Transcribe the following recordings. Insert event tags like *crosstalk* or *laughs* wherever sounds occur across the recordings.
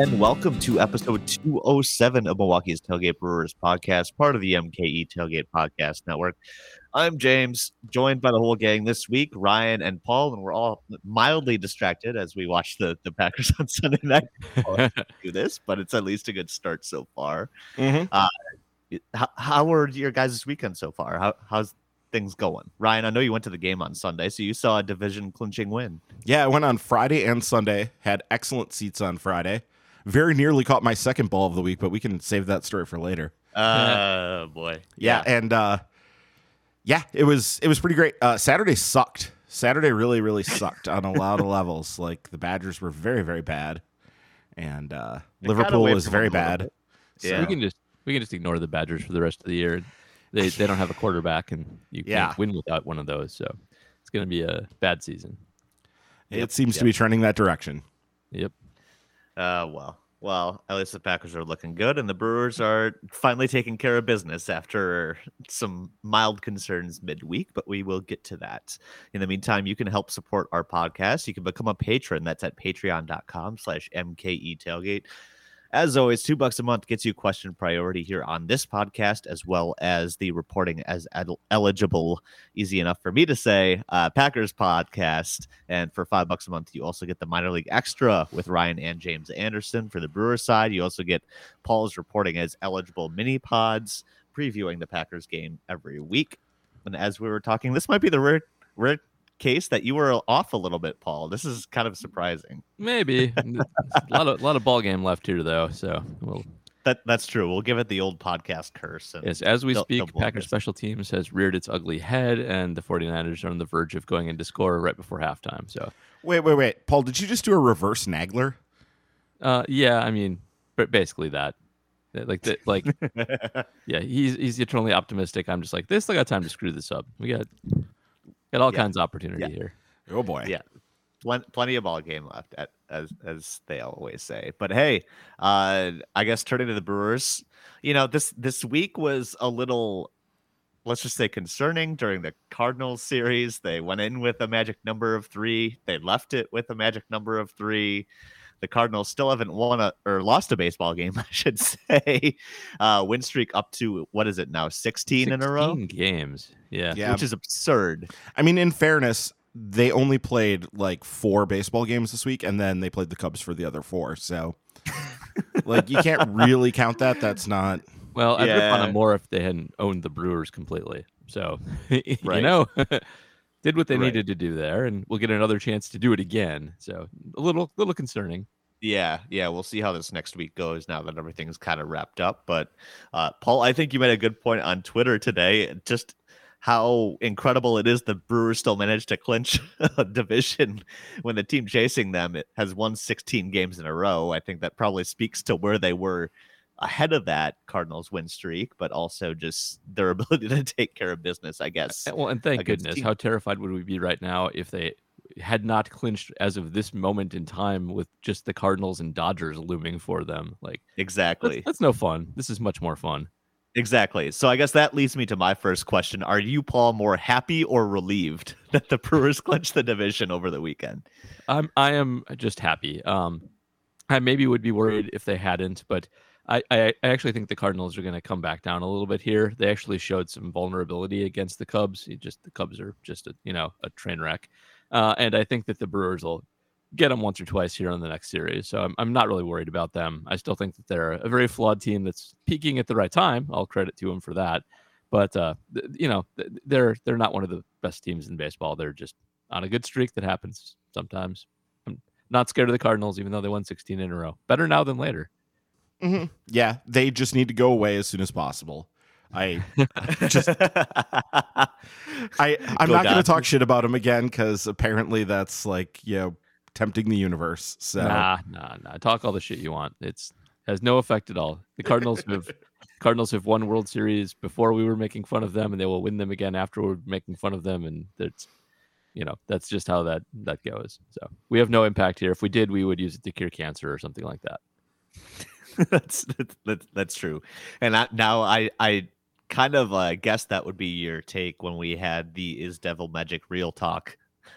and welcome to episode 207 of Milwaukee's Tailgate Brewers podcast, part of the MKE Tailgate Podcast Network. I'm James, joined by the whole gang this week, Ryan and Paul, and we're all mildly distracted as we watch the, the Packers *laughs* on Sunday night. *laughs* do this, but it's at least a good start so far. Mhm. Uh, how, how were your guys' this weekend so far? How, how's things going? Ryan, I know you went to the game on Sunday, so you saw a division clinching win. Yeah, I went on Friday and Sunday. Had excellent seats on Friday. Very nearly caught my second ball of the week, but we can save that story for later. *laughs* Oh boy. Yeah, and uh, yeah, it was it was pretty great. Uh, Saturday sucked. Saturday really really *laughs* sucked on a lot of levels. Like the Badgers were very very bad, and uh, They Liverpool was very them a little bad. bit. So- Yeah. We can just we can just ignore the Badgers for the rest of the year. They they don't have a quarterback, and you Yeah. can't win without one of those. So it's going to be a bad season. It Yep, seems yep. to be trending that direction. Yep. Uh, well, well, at least the Packers are looking good, and the Brewers are finally taking care of business after some mild concerns midweek. But we will get to that. In the meantime, you can help support our podcast. You can become a patron. That's at Patreon.com/slash MKE Tailgate. As always, two bucks a month gets you question priority here on this podcast, as well as the reporting as el- eligible. Easy enough for me to say, uh, Packers podcast. And for five bucks a month, you also get the minor league extra with Ryan and James Anderson for the Brewers side. You also get Paul's reporting as eligible mini pods, previewing the Packers game every week. And as we were talking, this might be the rare, rare case that you were off a little bit, Paul. This is kind of surprising. Maybe *laughs* a lot of lot of ball game left here though. So we'll That that's true. We'll give it the old podcast curse. And yes, as we They'll- they'll speak, blow Packers special teams has reared its ugly head, and the 49ers are on the verge of going into score right before halftime. So Wait wait wait, Paul, did you just do a reverse Nagler? uh, yeah, I mean, but basically that. That- Like that, like *laughs* yeah, he's he's eternally optimistic. I'm just like, this. I got time to screw this up. We got got all Yeah. kinds of opportunity Yeah. here. Oh boy. Yeah. Plen- plenty of ball game left, at, as as they always say. But hey, uh, I guess turning to the Brewers, you know this this week was a little, let's just say, concerning during the Cardinals series. They went in with a magic number of three. They left it with a magic number of three. The Cardinals still haven't won a or lost a baseball game, *laughs* I should say. Uh, win streak up to what is it now, sixteen, in a row, 16 games. Yeah. Yeah. which is absurd. I mean, in fairness, they only played like four baseball games this week, and then they played the Cubs for the other four. So, *laughs* like, you can't really count that. That's not. Well, I'd rip on Yeah. them more if they hadn't owned the Brewers completely. So, *laughs* you know, did what they Right. needed to do there, and we'll get another chance to do it again. So, a little, little concerning. Yeah, yeah, we'll see how this next week goes now that everything's kind of wrapped up. But uh, Paul, I think you made a good point on Twitter today. Just how incredible it is the Brewers still managed to clinch *laughs* a division when the team chasing them it has won 16 games in a row. I think that probably speaks to where they were ahead of that Cardinals win streak, but also just their *laughs* ability to take care of business, I guess. Well, and thank goodness. team- How terrified would we be right now if they had not clinched as of this moment in time with just the Cardinals and Dodgers looming for them? Like, that's, Exactly. that's no fun. This is much more fun. Exactly. So I guess that leads me to my first question. Are you, Paul, more happy or relieved *laughs* that the Brewers *laughs* clinched the division over the weekend? I'm I am just happy. Um, I maybe would be worried if they hadn't, but I I, actually think the Cardinals are going to come back down a little bit here. They actually showed some vulnerability against the Cubs. Just the Cubs are just a you know a train wreck, uh, and I think that the Brewers will get them once or twice here on the next series. So I'm I'm not really worried about them. I still think that they're a very flawed team that's peaking at the right time. I'll credit to them for that. But uh, th- you know, th- they're they're not one of the best teams in baseball. They're just on a good streak that happens sometimes. I'm not scared of the Cardinals, even though they won 16 in a row. Better now than later. Mhm. Yeah, they just need to go away as soon as possible. I *laughs* just I I'm Go not going to talk shit about him again because apparently that's like you know tempting the universe. So Nah, nah, nah. Talk all the shit you want. It's has no effect at all. The Cardinals have *laughs* Cardinals have won World Series before we were making fun of them, and they will win them again after we're making fun of them. And that's you know that's just how that that goes. So we have no impact here. If we did, we would use it to cure cancer or something like that. *laughs* that's, that's that's true. And I, now I I kind of uh, guess that would be your take when we had the is devil magic real talk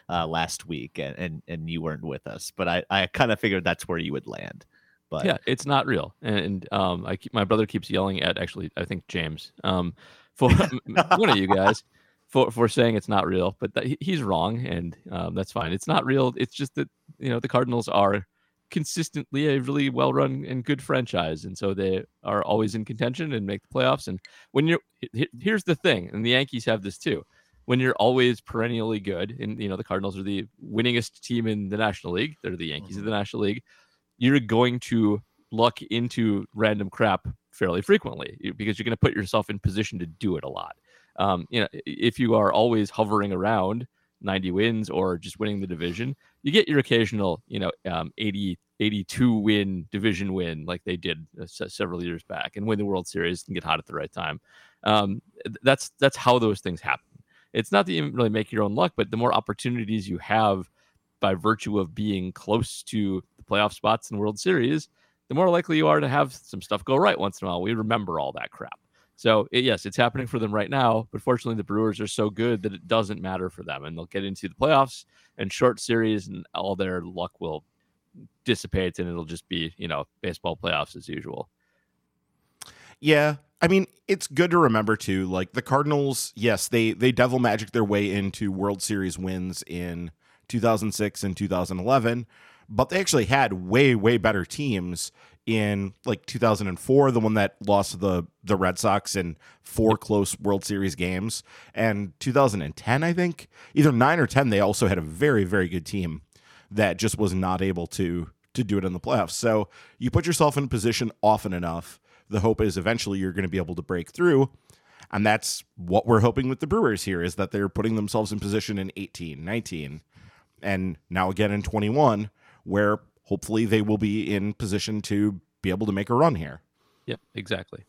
uh, last week, and, and and you weren't with us, but I I kind of figured that's where you would land. But yeah, it's not real. And um, I keep, my brother keeps yelling at actually, I think James, um, *laughs* for one of you guys for for saying it's not real, but he's wrong, and um, that's fine. It's not real. It's just that you know the Cardinals are consistently a really well run and good franchise, and so they are always in contention and make the playoffs. And when you're here's the thing, and the Yankees have this too. When you're always perennially good, and you know the Cardinals are the winningest team in the National League, they're the Yankees mm-hmm. of the National League. You're going to luck into random crap fairly frequently because you're going to put yourself in position to do it a lot um, you know, if you are always hovering around 90 wins or just winning the division, you get your occasional, you know, um, 80, 82 win division win like they did uh, several years back and win the World Series and get hot at the right time. Um, that's that's how those things happen. It's not that you really make your own luck, but the more opportunities you have by virtue of being close to the playoff spots in World Series, the more likely you are to have some stuff go right once in a while. We remember all that crap. So it, yes, it's happening for them right now, but fortunately the Brewers are so good that it doesn't matter for them, and they'll get into the playoffs and short series, and all their luck will dissipate, and it'll just be you know baseball playoffs as usual. Yeah, I mean it's good to remember too. Like the Cardinals, yes, they they devil magic their way into World Series wins in 2006 and 2011, but they actually had way way better teams in like 2004, the one that lost the the Red Sox in four close World Series games, and 2010, I think either nine or ten, they also had a very very good team that just was not able to to do it in the playoffs. So you put yourself in position often enough. The hope is eventually you're going to be able to break through. And that's what we're hoping with the Brewers here is that they're putting themselves in position in 18, 19, and now again in 21, where hopefully they will be in position to be able to make a run here. Yep, exactly.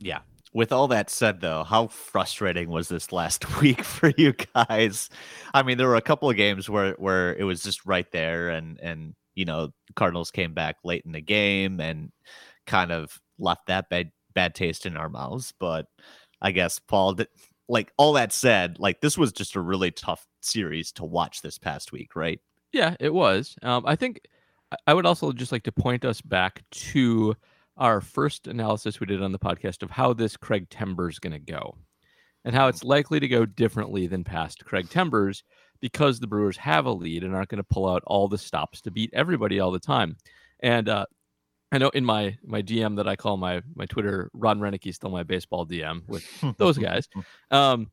Yeah. With all that said, though, how frustrating was this last *laughs* week for you guys? I mean, there were a couple of games where where it was just right there, and and you know, Cardinals came back late in the game and kind of left that bad bad taste in our mouths. But I guess Paul, did, like all that said, like this was just a really tough series to watch this past week, right? Yeah, it was. Um, I think I would also just like to point us back to our first analysis we did on the podcast of how this Craig Timber is going to go and how it's likely to go differently than past Craig Timbers because the Brewers have a lead and aren't going to pull out all the stops to beat everybody all the time. And uh, I know in my my DM that I call my my Twitter Ron Roenicke still my baseball DM with *laughs* those guys. Um,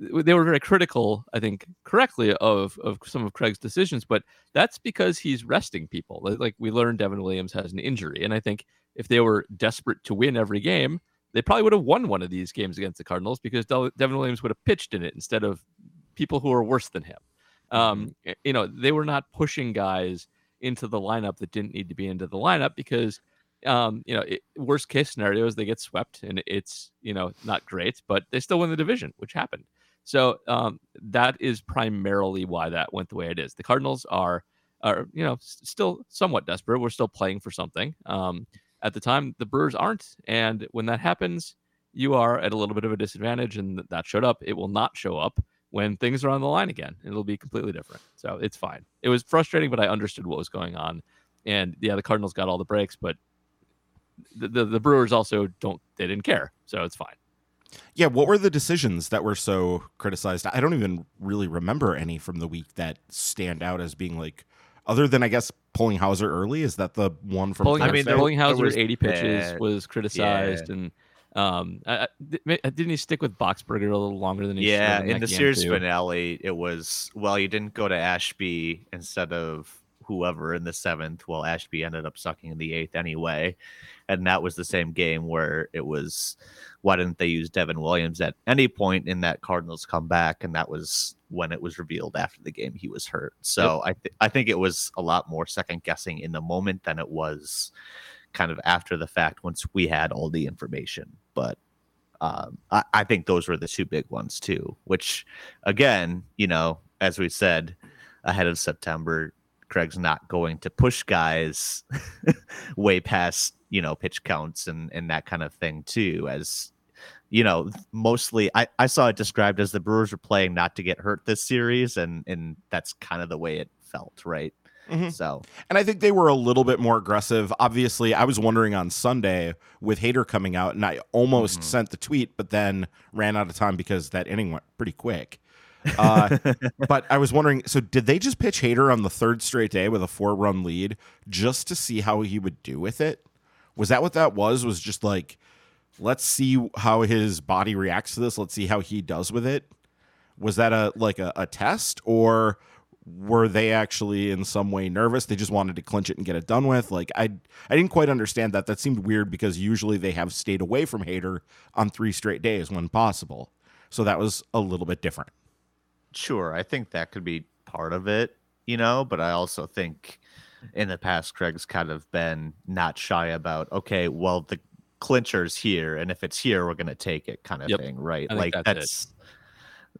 they were very critical, I think, correctly of of some of Craig's decisions, but that's because he's resting people. Like we learned, Devin Williams has an injury, and I think if they were desperate to win every game, they probably would have won one of these games against the Cardinals because Devin Williams would have pitched in it instead of people who are worse than him. Um, mm-hmm. you know, they were not pushing guys into the lineup that didn't need to be into the lineup because um, you know, it, worst case scenario is they get swept and it's, you know, not great, but they still win the division, which happened. So um, that is primarily why that went the way it is. The Cardinals are are you know still somewhat desperate. We're still playing for something. Um, at the time, the Brewers aren't, and when that happens, you are at a little bit of a disadvantage, and that showed up. It will not show up when things are on the line again. It'll be completely different. So it's fine. It was frustrating, but I understood what was going on. And yeah, the Cardinals got all the breaks, but the, the, the Brewers also don't they didn't care, so it's fine. Yeah, what were the decisions that were so criticized? I don't even really remember any from the week that stand out as being like, other than I guess pulling Houser early. Is that the one from? Pulling, I mean, pulling Houser eighty pitches bad. was criticized, yeah. and um, I, I, didn't he stick with Boxberger a little longer than he? Yeah, in, in the series too? finale, it was well, you didn't go to Ashby instead of whoever in the seventh. Well, Ashby ended up sucking in the eighth anyway, and that was the same game where it was why didn't they use Devin Williams at any point in that Cardinals comeback? And that was when it was revealed after the game he was hurt. So yep. I th- I think it was a lot more second guessing in the moment than it was kind of after the fact once we had all the information. But um, I, I think those were the two big ones too. Which again, you know, as we said ahead of September, Craig's not going to push guys *laughs* way past you know pitch counts and and that kind of thing too as you know mostly I, I saw it described as the brewers were playing not to get hurt this series and and that's kind of the way it felt right Mhm. So And I think they were a little bit more aggressive. Obviously, I was wondering on Sunday with Hader coming out, and I almost Mhm. sent the tweet, but then ran out of time because that inning went pretty quick. Uh, *laughs* but I was wondering so, did they just pitch Hader on the third straight day with a four run lead just to see how he would do with it? Was that what that was? Was just like, let's see how his body reacts to this. Let's see how he does with it. Was that a like a, a test or were they actually in some way nervous? They just wanted to clinch it and get it done with. Like I, I didn't quite understand that. That seemed weird because usually they have stayed away from Hader on three straight days when possible. So that was a little bit different. Sure, I think that could be part of it, you know, but I also think in the past Craig's kind of been not shy about okay, well the clincher's here and if it's here we're going to take it kind of Yep, thing, right? Like that's that's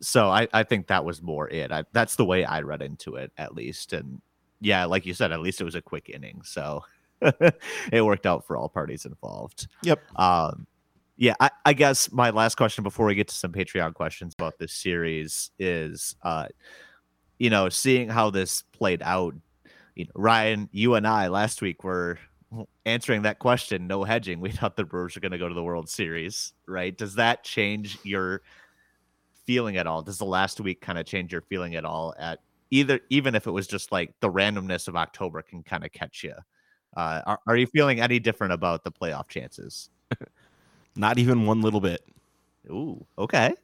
so I I think that was more it. I, that's the way I read into it at least and yeah, like you said, at least it was a quick inning, so *laughs* it worked out for all parties involved. Yep. Um, yeah, I, I guess my last question before we get to some Patreon questions about this series is, uh, you know, seeing how this played out. You know, Ryan, you and I last week were answering that question. No hedging. We thought the Brewers were going to go to the World Series, right? Does that change your feeling at all? Does the last week kind of change your feeling at all? At either, even if it was just like the randomness of October can kind of catch you. Uh, are, are you feeling any different about the playoff chances? Not even one little bit. Ooh, okay.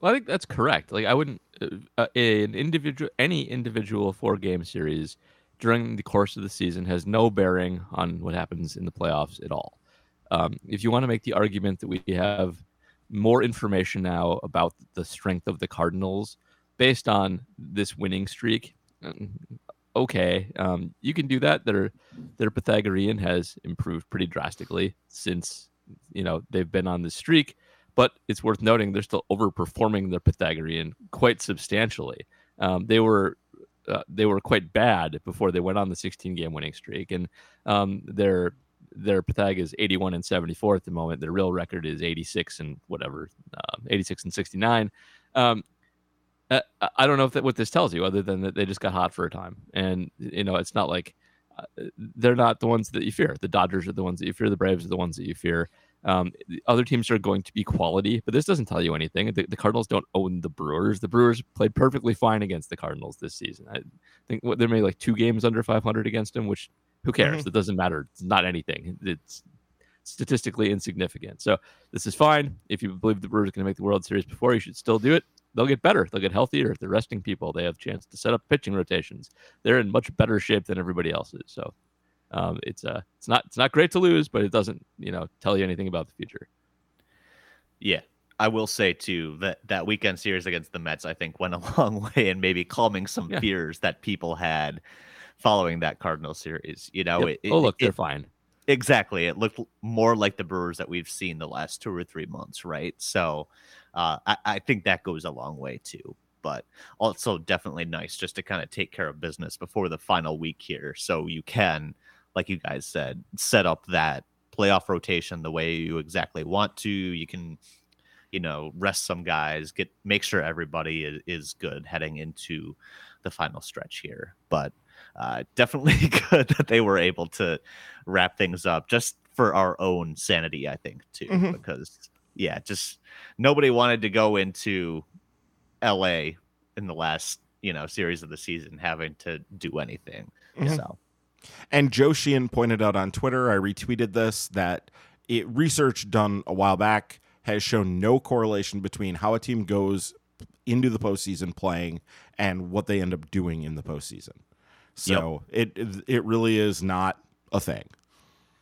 Well, I think that's correct. Like I wouldn't uh, uh, an individual any individual four game series during the course of the season has no bearing on what happens in the playoffs at all. Um, if you want to make the argument that we have more information now about the strength of the Cardinals based on this winning streak, mm, okay, um, you can do that. Their their Pythagorean has improved pretty drastically since you know they've been on the streak but it's worth noting they're still overperforming their Pythagorean quite substantially. Um, they were uh, they were quite bad before they went on the 16 game winning streak, and um, their their Pythag is 81 and 74 at the moment. Their real record is 86 and whatever, um, 86 and 69. Um, uh, I I don't know if that what this tells you, other than that they just got hot for a time, and you know it's not like uh, they're not the ones that you fear. The Dodgers are the ones that you fear. The Braves are the ones that you fear. Um, the other teams are going to be quality, but this doesn't tell you anything. The, the Cardinals don't own the Brewers. The Brewers played perfectly fine against the Cardinals this season. I think what, they're maybe like two games under 500 against them, which who cares? It doesn't matter. It's not anything. It's statistically insignificant. So this is fine. If you believe the Brewers are going to make the World Series before, you should still do it. They'll get better. They'll get healthier. If they're resting people, they have a chance to set up pitching rotations. They're in much better shape than everybody else is. So um, it's uh, it's not it's not great to lose, but it doesn't you know tell you anything about the future. Yeah. I will say too that that weekend series against the Mets, I think, went a *laughs* long way in maybe calming some Yeah. fears that people had following that Cardinal series. You know, Yep. it, oh it- look, they're it- fine. Exactly. It looked more like the Brewers that we've seen the last two or three months, right? So, uh, I, I think that goes a long way too. But also definitely nice just to kind of take care of business before the final week here, so you can, like you guys said, set up that playoff rotation the way you exactly want to. You can you know rest some guys get make sure everybody is, is good heading into the final stretch here but uh, *laughs* definitely *laughs* good that they were able to wrap things up just for our own sanity i think too Mhm. because yeah just nobody wanted to go into la in the last you know series of the season having to do anything Mhm. so And Joe Sheehan pointed out on Twitter, I retweeted this, that it, research done a while back has shown no correlation between how a team goes into the postseason playing and what they end up doing in the postseason. So it it really is not a thing.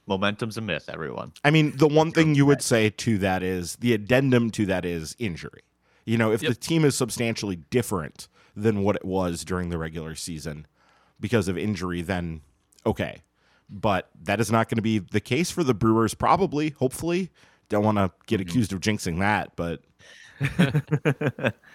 momentum's a myth everyone I mean, the one thing you would say to that is the addendum to that is injury. You know, if the team is substantially different than what it was during the regular season because of injury, then okay. But that is not going to be the case for the Brewers, probably, hopefully. Don't want to get mm-hmm. accused of jinxing that, but *laughs* *laughs*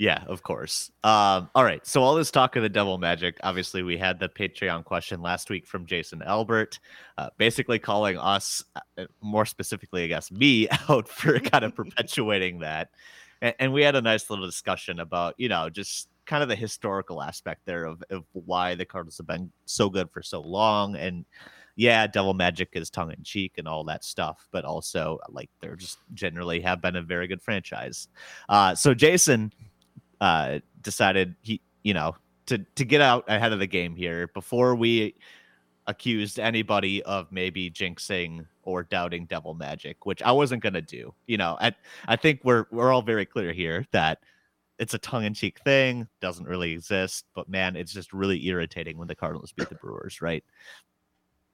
yeah, of course. Um, all right. So all this talk of the devil magic, obviously, we had the Patreon question last week from Jason Albert, uh, basically calling us, uh, more specifically, I guess, me *laughs* out for kind of *laughs* perpetuating that. And, and we had a nice little discussion about, you know, just kind of the historical aspect there of, of why the Cardinals have been so good for so long. And yeah, Devil Magic is tongue in cheek and all that stuff, but also like they're just generally have been a very good franchise. Uh, so Jason uh, decided he, you know, to to get out ahead of the game here before we accused anybody of maybe jinxing or doubting devil magic, which I wasn't gonna do. You know, I I think we're we're all very clear here that it's a tongue-in-cheek thing, doesn't really exist, but man, it's just really irritating when the Cardinals beat the Brewers, right?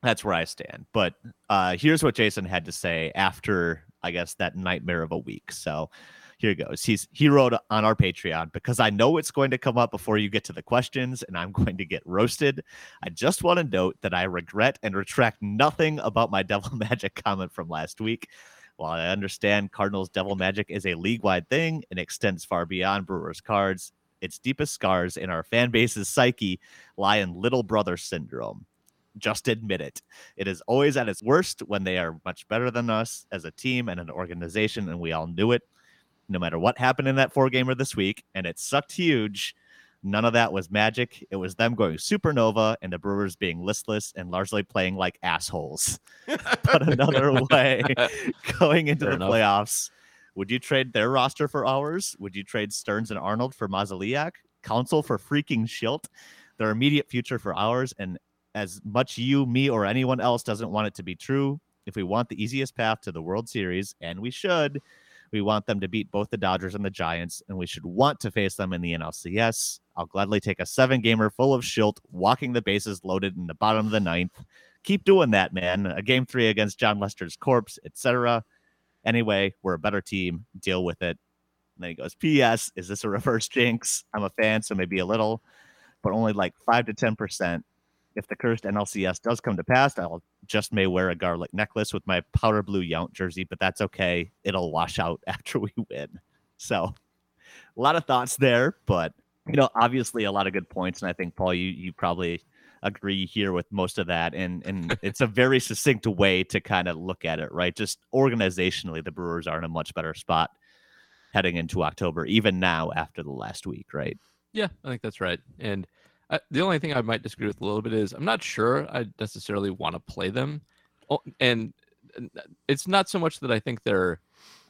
That's where I stand. But uh here's what Jason had to say after I guess that nightmare of a week. So here goes. He's he wrote on our Patreon because I know it's going to come up before you get to the questions and I'm *laughs* going to get roasted. I just want to note that I regret and retract nothing about my *laughs* devil magic comment from last week. While I understand Cardinals devil magic is a league-wide thing and extends far beyond Brewers cards, its deepest scars in our fan base's psyche lie in little brother syndrome. Just admit it. It is always at its worst when they are much better than us as a team and an organization, and we all knew it no matter what happened in that four gamer this week, and it sucked huge. None of that was magic. It was them going supernova and the Brewers being listless and largely playing like assholes. *laughs* But another *laughs* way, going into Fair the enough. playoffs, would you trade their roster for ours? Would you trade Stearns and Arnold for Mozeliak? Counsell for freaking Shildt? Their immediate future for ours? And as much you, me, or anyone else doesn't want it to be true, if we want the easiest path to the World Series, and we should, we want them to beat both the Dodgers and the Giants, and we should want to face them in the NLCS. I'll gladly take a seven gamer full of Shildt, walking the bases loaded in the bottom of the ninth. Keep doing that, man. A game three against Jon Lester's corpse, etc. Anyway, we're a better team. Deal with it. And then he goes, P.S. Is this a reverse jinx? I'm a fan, so maybe a little, but only like five to ten percent. If the cursed NLCS does come to pass, I'll just may wear a garlic necklace with my powder blue Yount jersey, but that's okay. It'll wash out *laughs* after we win. So, a lot of thoughts there, but you know, obviously a lot of good points, and I think Paul, you you probably agree here with most of that, and and *laughs* it's a very succinct way to kind of look at it, right? Just organizationally, the Brewers are in a much better spot heading into October, even now after the last week, right? Yeah, I think that's right. And uh, the only thing I might disagree with a little bit is I'm not sure I necessarily want to play them, Oh, and and it's not so much that I think they're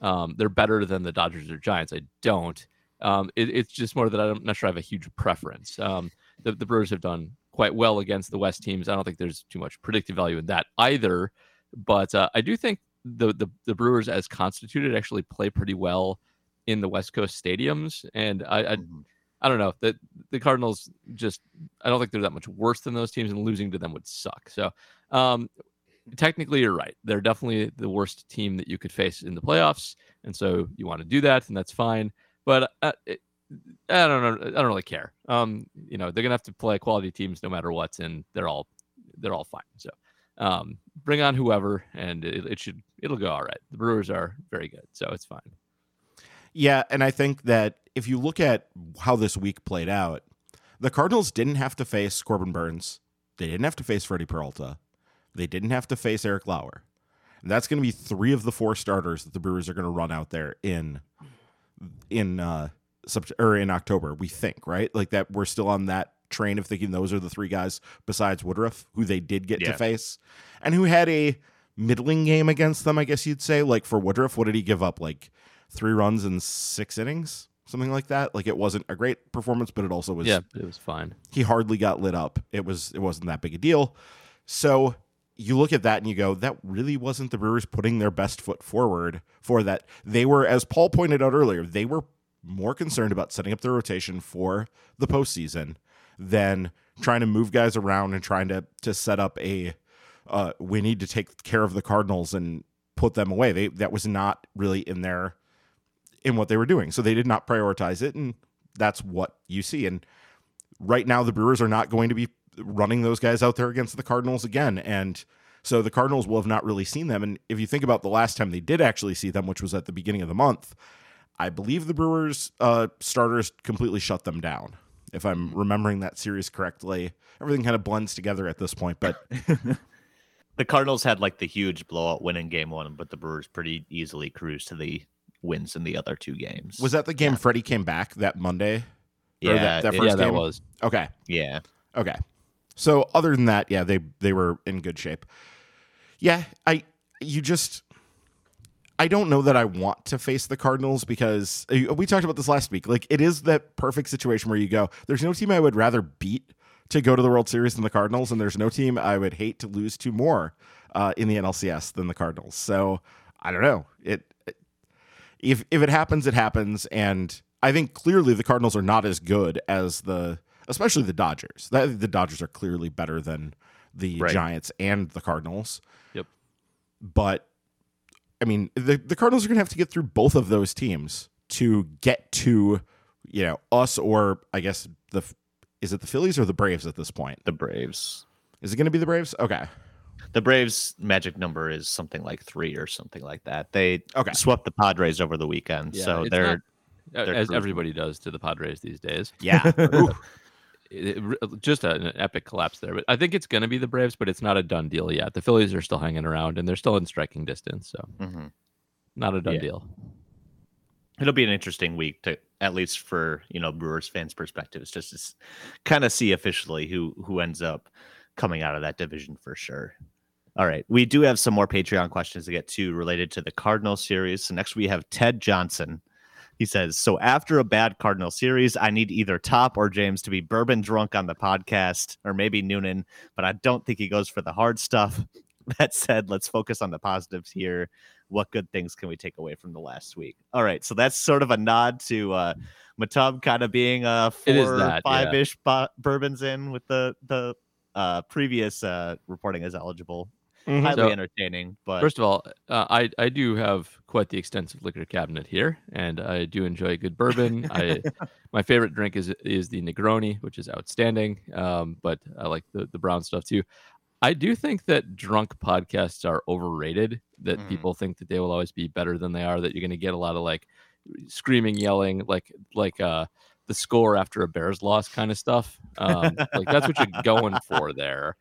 um, they're better than the Dodgers or Giants. I don't. Um, it, it's just more that I'm not sure I have a huge preference. Um, the, the Brewers have done quite well against the West teams. I don't think there's too much predictive value in that either. But uh, I do think the, the the Brewers, as constituted, actually play pretty well in the West Coast stadiums, and I, I Mhm. I don't know that the Cardinals just I don't think they're that much worse than those teams, and losing to them would suck. So um, technically, you're right. They're definitely the worst team that you could face in the playoffs, and so you want to do that, and that's fine. But uh, it, I don't know. I don't really care. Um, you know, they're gonna have to play quality teams no matter what, and they're all they're all fine. So um, bring on whoever, and it, it should it'll go all right. The Brewers are very good, so it's fine. Yeah, and I think that if you look at how this week played out, the Cardinals didn't have to face Corbin Burnes. They didn't have to face Freddie Peralta. They didn't have to face Eric Lauer. And that's going to be three of the four starters that the Brewers are going to run out there in in uh or in October, we think, right? Like that we're still on that train of thinking those are the three guys besides Woodruff who they did get Yeah. to face and who had a middling game against them, I guess you'd say. Like for Woodruff, what did he give up? Like three runs in six innings, something like that. Like it wasn't a great performance, but it also was. yeah, it was fine. He hardly got lit up. It was. It wasn't that big a deal. So you look at that and you go, that really wasn't the Brewers putting their best foot forward for that. They were, as Paul pointed out earlier, they were more concerned about setting up their rotation for the postseason than trying to move guys around and trying to to set up a. Uh, we need to take care of the Cardinals and put them away. They that was not really in their in what they were doing. So they did not prioritize it, and that's what you see. And right now, the Brewers are not going to be running those guys out there against the Cardinals again, and so the Cardinals will have not really seen them. And if you think about the last time they did actually see them, which was at the beginning of the month, I believe the Brewers uh, starters completely shut them down. If I'm remembering that series correctly, everything kind of blends together at this point. But *laughs* the Cardinals had like the huge blowout win in game one, but the Brewers pretty easily cruised to the wins in the other two games. was that the game Freddie came back that Monday? Yeah, that, that it- first yeah, that was. Okay. yeah. Okay. So other than that, yeah, they they were in good shape. Yeah, I you just I don't know that I want to face the Cardinals because uh, we talked about this last week. Like it is that perfect situation where you go, there's no team I would rather beat to go to the World Series than the Cardinals, and there's no team I would hate to lose to more uh, in the NLCS than the Cardinals. So I don't know. It, it if if it happens, it happens, and I think clearly the Cardinals are not as good as the, especially the Dodgers. That, the Dodgers are clearly better than the Right. Giants and the Cardinals. Yep. But I mean, the the Cardinals are going to have to get through both of those teams to get to, you know, us or I guess the is it the Phillies or the Braves at this point? The Braves. Is it going to be the Braves? Okay. The Braves magic number is something like three or something like that. They Okay. swept the Padres over the weekend, Yeah, so they're not- They're as cruising. everybody does to the Padres these days. Yeah. *laughs* It- it- just a- an epic collapse there. But I think it's going to be the Braves, but it's not a done deal yet. The Phillies are still hanging around, and they're still in striking distance, so Mhm. not a done Yeah. deal. it'll be an interesting week to at least for you know Brewers fans' perspectives, just to kind of see officially who who ends up coming out of that division for sure. All right, we do have some more Patreon questions to get to related to the Cardinal series. So next we have Ted Johnson. He says, "So after a bad Cardinal series, I need either Top or James to be bourbon drunk on the podcast, or maybe Noonan, but I don't think he goes for the hard stuff." *laughs* That said, let's focus on the positives here what good things can we take away from the last week? All right, so that's sort of a nod to uh Matab kind of being uh It is four that, five ish bo- bourbons in with the the uh previous uh reporting is eligible. Mhm. Highly So, entertaining, but First of all, uh, I I do have quite the extensive liquor cabinet here, and I do enjoy good bourbon. I *laughs* my favorite drink is is the Negroni, which is outstanding. Um, but I like the the brown stuff too. I do think that drunk podcasts are overrated. That Mhm. people think that they will always be better than they are. That you're going to get a lot of like screaming, yelling, like like uh the score after a Bears loss kind of stuff. Um, like that's what you're going for there.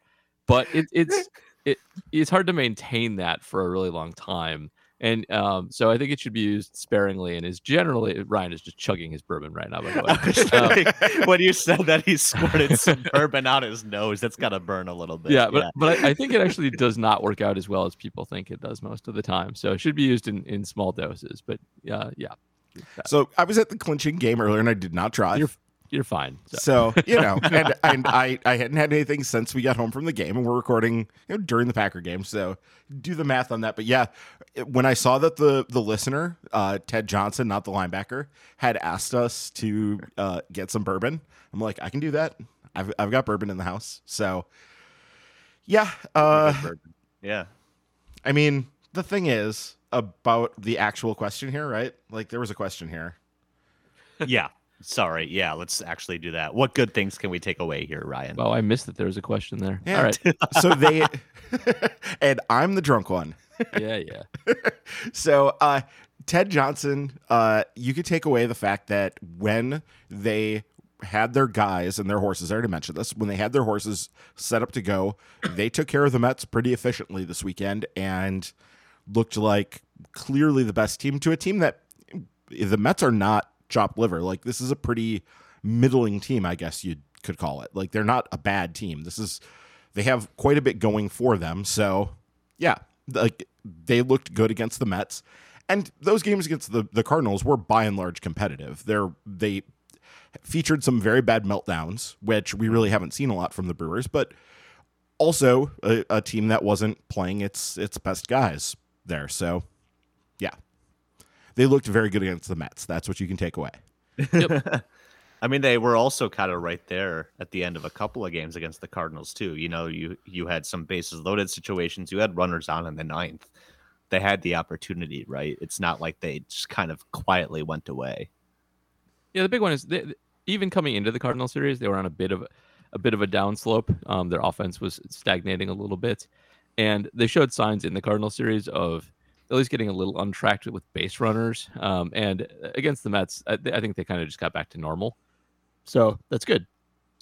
But it, it's it it's hard to maintain that for a really long time. And um, so I think it should be used sparingly and is generally Ryan is just chugging his bourbon right now, by the *laughs* way. Um, *laughs* when you said that he squirted *laughs* some bourbon out his nose, that's gotta burn a little bit. yeah, but but I, I think it actually does not work out as well as people think it does most of the time. So it should be used in, in small doses. But uh, yeah, So I was at the clinching game earlier and I did not drive. you're you're fine. So. So you know, *laughs* and and I I hadn't had anything since we got home from the game, and we're recording you know during the Packer game. So do the math on that. But yeah, when I saw that the the listener uh, Ted Johnson, not the linebacker, had asked us to uh, get some bourbon, I'm like, I can do that. I've I've got bourbon in the house. So yeah, uh, yeah. I mean the thing is about the actual question here, right? Like there was a question here. Yeah. Sorry. Yeah, let's actually do that. What good things can we take away here, Ryan? Oh, I missed that there was a question there. Yeah. All right. *laughs* So they *laughs* and I'm the drunk one. *laughs* Yeah, yeah. so uh Ted Johnson, uh, you could take away the fact that when they had their guys and their horses, I already mentioned this, when they had their horses set up to go, they took care of the Mets pretty efficiently this weekend and looked like clearly the best team to a team that the Mets are not chopped liver. Like this is a pretty middling team, I guess you could call it. Like they're not a bad team. This is they have quite a bit going for them. So yeah, like they looked good against the Mets. And those games against the, the Cardinals were by and large competitive. They're they featured some very bad meltdowns, which we really haven't seen a lot from the Brewers, but also a, a team that wasn't playing its its best guys there. So yeah. They looked very good against the Mets. That's what you can take away. *laughs* I mean, they were also kind of right there at the end of a couple of games against the Cardinals too. You know, you you had some bases loaded situations. You had runners on in the ninth. They had the opportunity, right? It's not like they just kind of quietly went away. Yeah, the big one is they, even coming into the Cardinal series, they were on a bit of a bit of a downslope. Um, their offense was stagnating a little bit, and they showed signs in the Cardinal series of at least getting a little untracked with base runners. Um, and against the Mets, I, I think they kind of just got back to normal. So that's good.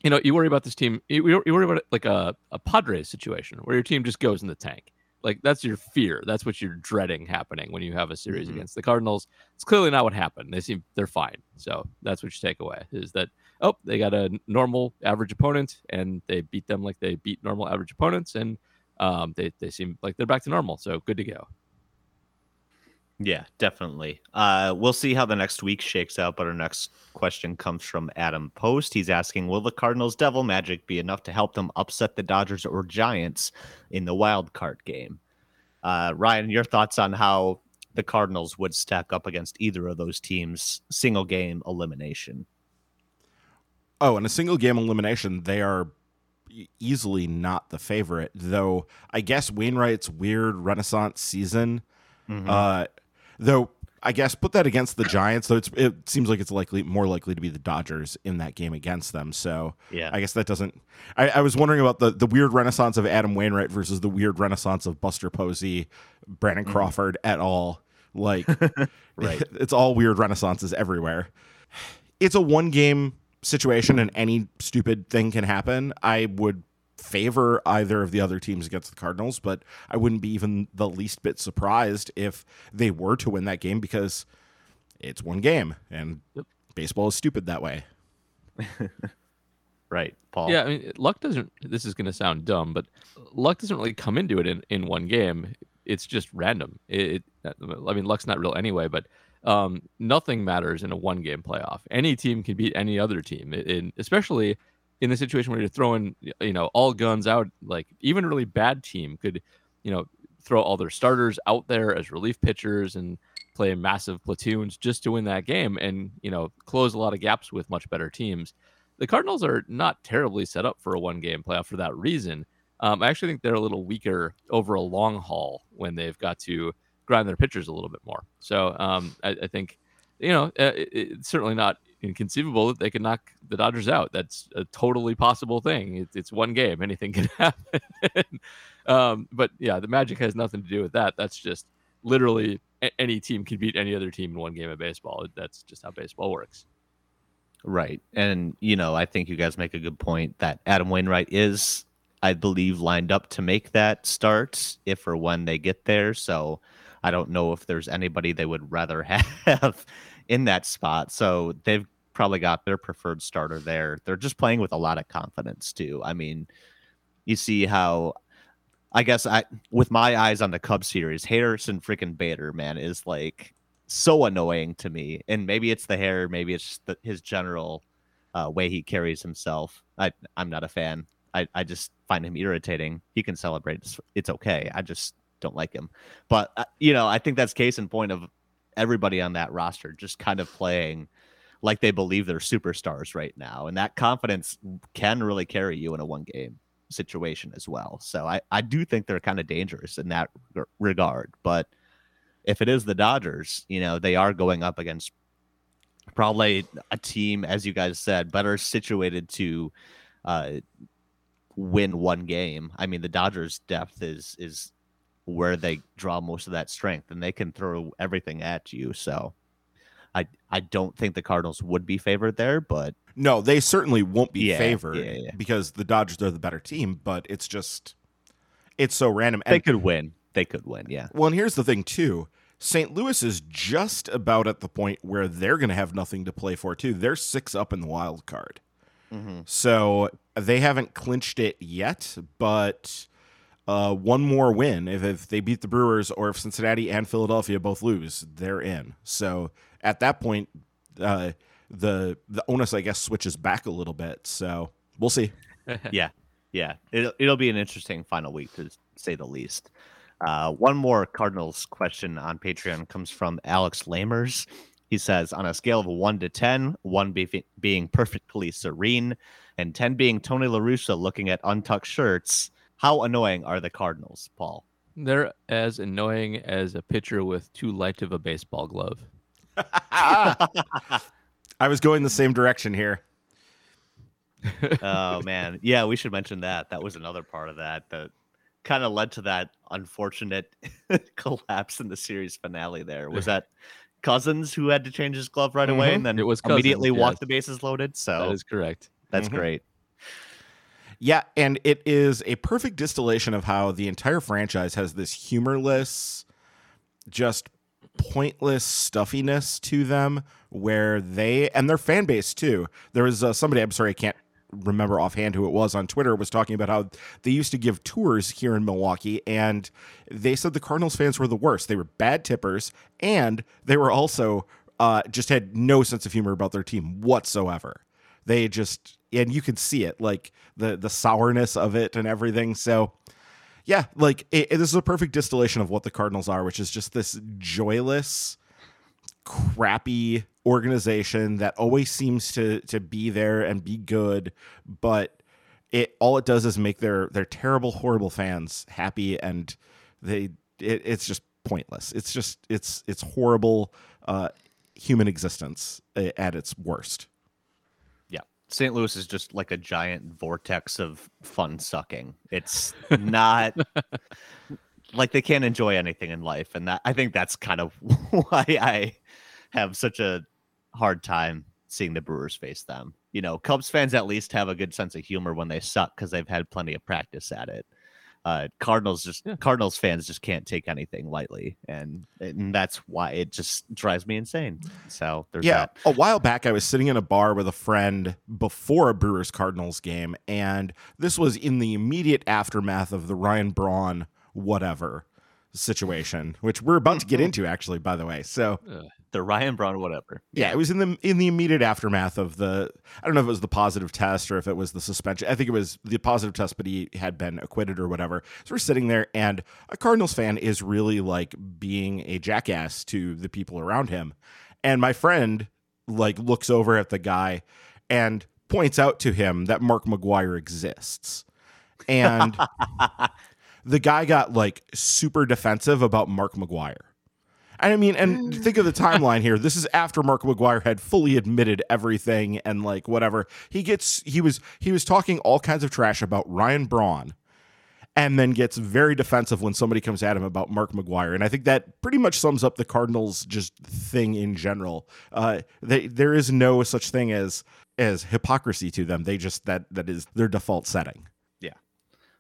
You know, you worry about this team. You, you worry about it like a, a Padres situation where your team just goes in the tank. like that's your fear. That's what you're dreading happening when you have a series Mhm. against the Cardinals. It's clearly not what happened. They seem they're fine. So that's what you take away is that oh they got a normal average opponent and they beat them like they beat normal average opponents and um, they they seem like they're back to normal. So good to go. Yeah, definitely. Uh, we'll see how the next week shakes out. But our next question comes from Adam Post. He's asking, "Will the Cardinals' Devil Magic be enough to help them upset the Dodgers or Giants in the wild card game?" Uh, Ryan, your thoughts on how the Cardinals would stack up against either of those teams, single game elimination? Oh, in a single game elimination, they are easily not the favorite. Though I guess Wainwright's weird Renaissance season, Mhm. uh, though I guess put that against the Giants. Though it's it seems like it's likely more likely to be the Dodgers in that game against them. So yeah, I guess that doesn't. I, I was wondering about the the weird renaissance of Adam Wainwright versus the weird renaissance of Buster Posey, Brandon Mhm. Crawford at all. Like, *laughs* right. *laughs* it's all weird renaissances everywhere. It's a one game situation, and any stupid thing can happen. I would favor either of the other teams against the Cardinals, but I wouldn't be even the least bit surprised if they were to win that game because it's one game, and Yep. baseball is stupid that way. *laughs* Right, Paul. Yeah, I mean, luck doesn't. This is going to sound dumb, but luck doesn't really come into it in, in one game. It's just random. It, it, I mean, luck's not real anyway, but um, nothing matters in a one game playoff. Any team can beat any other team, in, especially in the situation where you're throwing, you know, all guns out. Like even a really bad team could, you know, throw all their starters out there as relief pitchers and play massive platoons just to win that game, and you know, close a lot of gaps with much better teams the Cardinals are not terribly set up for a one game playoff for that reason. Um, I actually think they're a little weaker over a long haul when they've got to grind their pitchers a little bit more. So um, I, I think, you know, uh, it, it's certainly not inconceivable that they can knock the Dodgers out. That's a totally possible thing. It, it's one game, anything *laughs* can happen. um, but yeah, the Magic has nothing to do with that. That's just literally any team can beat any other team in one game of baseball. That's just how baseball works. Right. And, you know, I think you guys make a good point that Adam Wainwright is, I believe, lined up to make that start if or when they get there. So I don't know if there's anybody they would rather *laughs* have in that spot. So they've probably got their preferred starter there. They're just playing with a lot of confidence, too. I mean, you see how. I guess I, with my eyes on the Cubs series, Harrison freaking Bader, man, is like so annoying to me. And maybe it's the hair, maybe it's the, his general uh, way he carries himself. I I'm not a fan. I, I just find him irritating. He can celebrate. It's, it's okay. I just don't like him. But uh, you know, I think that's case in point of everybody on that roster just kind of playing like they believe they're superstars right now, and that confidence can really carry you in a one game situation as well. So I I do think they're kind of dangerous in that reg- regard, but if it is the Dodgers, you know, they are going up against probably a team, as you guys said, better situated to uh, win one game. I mean, the Dodgers' depth is is where they draw most of that strength, and they can throw everything at you. So, I I don't think the Cardinals would be favored there, but No, they certainly won't be Yeah, favored yeah, yeah. because the Dodgers are the better team, but it's just it's so random. they could win. They could win. Yeah. well, and here's the thing too. St. Louis is just about at the point where they're going to have nothing to play for too. They're 6 up in the wild card. So, they haven't clinched it yet, but uh, one more win if, if they beat the Brewers or if Cincinnati and Philadelphia both lose, they're in. So, at that point uh, the the onus I guess switches back a little bit. So, we'll see. *laughs* yeah, yeah. It'll it'll be an interesting final week to say the least. Uh, one more Cardinals question on Patreon comes from Alex Lamers. He says, on a scale of one to ten, one be- being perfectly serene, and ten being Tony La Russa looking at untucked shirts, how annoying are the Cardinals, Paul? They're as annoying as a pitcher with too light of a baseball glove. I was going the same direction here. oh man, yeah, we should mention that. That was another part of that that kind of led to that unfortunate *laughs* collapse in the series finale. There was that Cousins who had to change his glove right away, Mhm. and then It was Cousins, immediately yes. walked the bases loaded. So That is correct. that's Mhm. great. Yeah, and it is a perfect distillation of how the entire franchise has this humorless, just pointless stuffiness to them where they and their fan base too. There was uh, somebody I'm sorry I can't remember offhand who it was on Twitter was talking about how they used to give tours here in Milwaukee and they said the Cardinals fans were the worst. They were bad tippers and they were also uh, just had no sense of humor about their team whatsoever. They just and you can see it like the the sourness of it and everything. So yeah, like it, it, this is a perfect distillation of what the Cardinals are, which is just this joyless, crappy organization that always seems to to be there and be good, but it all it does is make their their terrible, horrible fans happy, and they it, it's just pointless. It's just it's it's horrible uh, human existence at its worst. St. Louis is just like a giant vortex of fun sucking. It's not *laughs* like they can't enjoy anything in life, and that I think that's kind of *laughs* why I have such a hard time seeing the Brewers face them. You know, Cubs fans at least have a good sense of humor when they suck because they've had plenty of practice at it uh, Cardinals just yeah. Cardinals fans just can't take anything lightly, and and that's why it just drives me insane. So there's yeah. That. A while back, I was sitting in a bar with a friend before a Brewers Cardinals game, and this was in the immediate aftermath of the Ryan Braun whatever situation, which we're about to get into actually, by the way. So the Ryan Braun whatever. Yeah, it was in the in the immediate aftermath of the I don't know if it was the positive test or if it was the suspension. I think it was the positive test, but he had been acquitted or whatever. So we're sitting there and a Cardinals fan is really like being a jackass to the people around him. And my friend like looks over at the guy and points out to him that Mark McGwire exists. And *laughs* the guy got like super defensive about Mark McGwire. I mean, and *laughs* think of the timeline here. This is after Mark McGwire had fully admitted everything and like whatever. He gets he was he was talking all kinds of trash about Ryan Braun and then gets very defensive when somebody comes at him about Mark McGwire. And I think that pretty much sums up the Cardinals just thing in general. Uh, they, there is no such thing as as hypocrisy to them. They just that that is their default setting.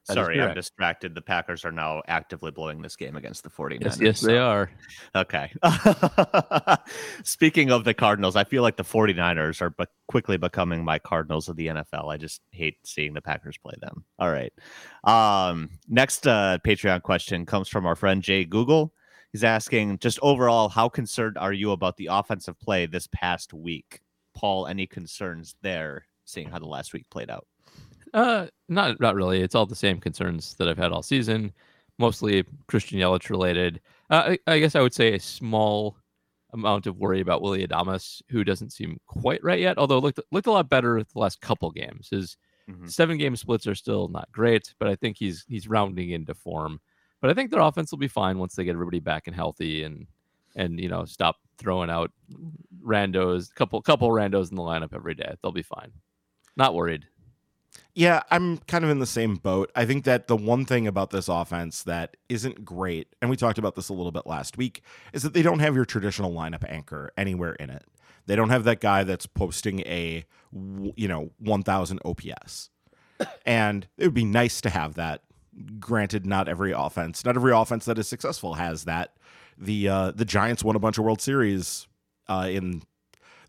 Sorry, I'm distracted. The Packers are now actively blowing this game against the 49ers. Yes, yes so. they are. Okay. *laughs* Speaking of the Cardinals, I feel like the 49ers are be- quickly becoming my Cardinals of the NFL. I just hate seeing the Packers play them. All right. Um, next uh, Patreon question comes from our friend Jay Google. He's asking, just overall, how concerned are you about the offensive play this past week? Paul, any concerns there, seeing how the last week played out? Uh, not not really. It's all the same concerns that I've had all season, mostly Christian Yelich related. Uh, I, I, guess I would say a small amount of worry about Willy Adames, who doesn't seem quite right yet. Although looked looked a lot better the last couple games. His mm-hmm. seven game splits are still not great, but I think he's he's rounding into form. But I think their offense will be fine once they get everybody back and healthy and and you know stop throwing out randos, couple couple randos in the lineup every day. They'll be fine. Not worried. Yeah, I'm kind of in the same boat. I think that the one thing about this offense that isn't great, and we talked about this a little bit last week, is that they don't have your traditional lineup anchor anywhere in it. They don't have that guy that's posting a, you know, 1000 OPS. And it would be nice to have that. Granted, not every offense, not every offense that is successful has that. The uh, the Giants won a bunch of World Series uh, in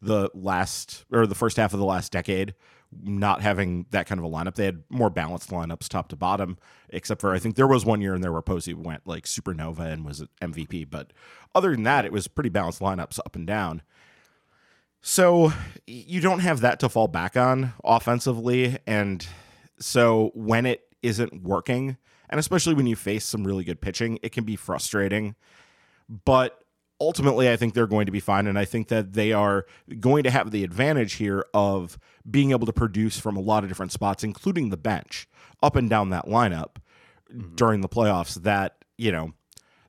the last or the first half of the last decade not having that kind of a lineup. They had more balanced lineups top to bottom, except for I think there was one year in there where Posey went like supernova and was MVP. But other than that, it was pretty balanced lineups up and down. So you don't have that to fall back on offensively. And so when it isn't working, and especially when you face some really good pitching, it can be frustrating. But ultimately, I think they're going to be fine. And I think that they are going to have the advantage here of being able to produce from a lot of different spots, including the bench, up and down that lineup mm-hmm. during the playoffs. That, you know,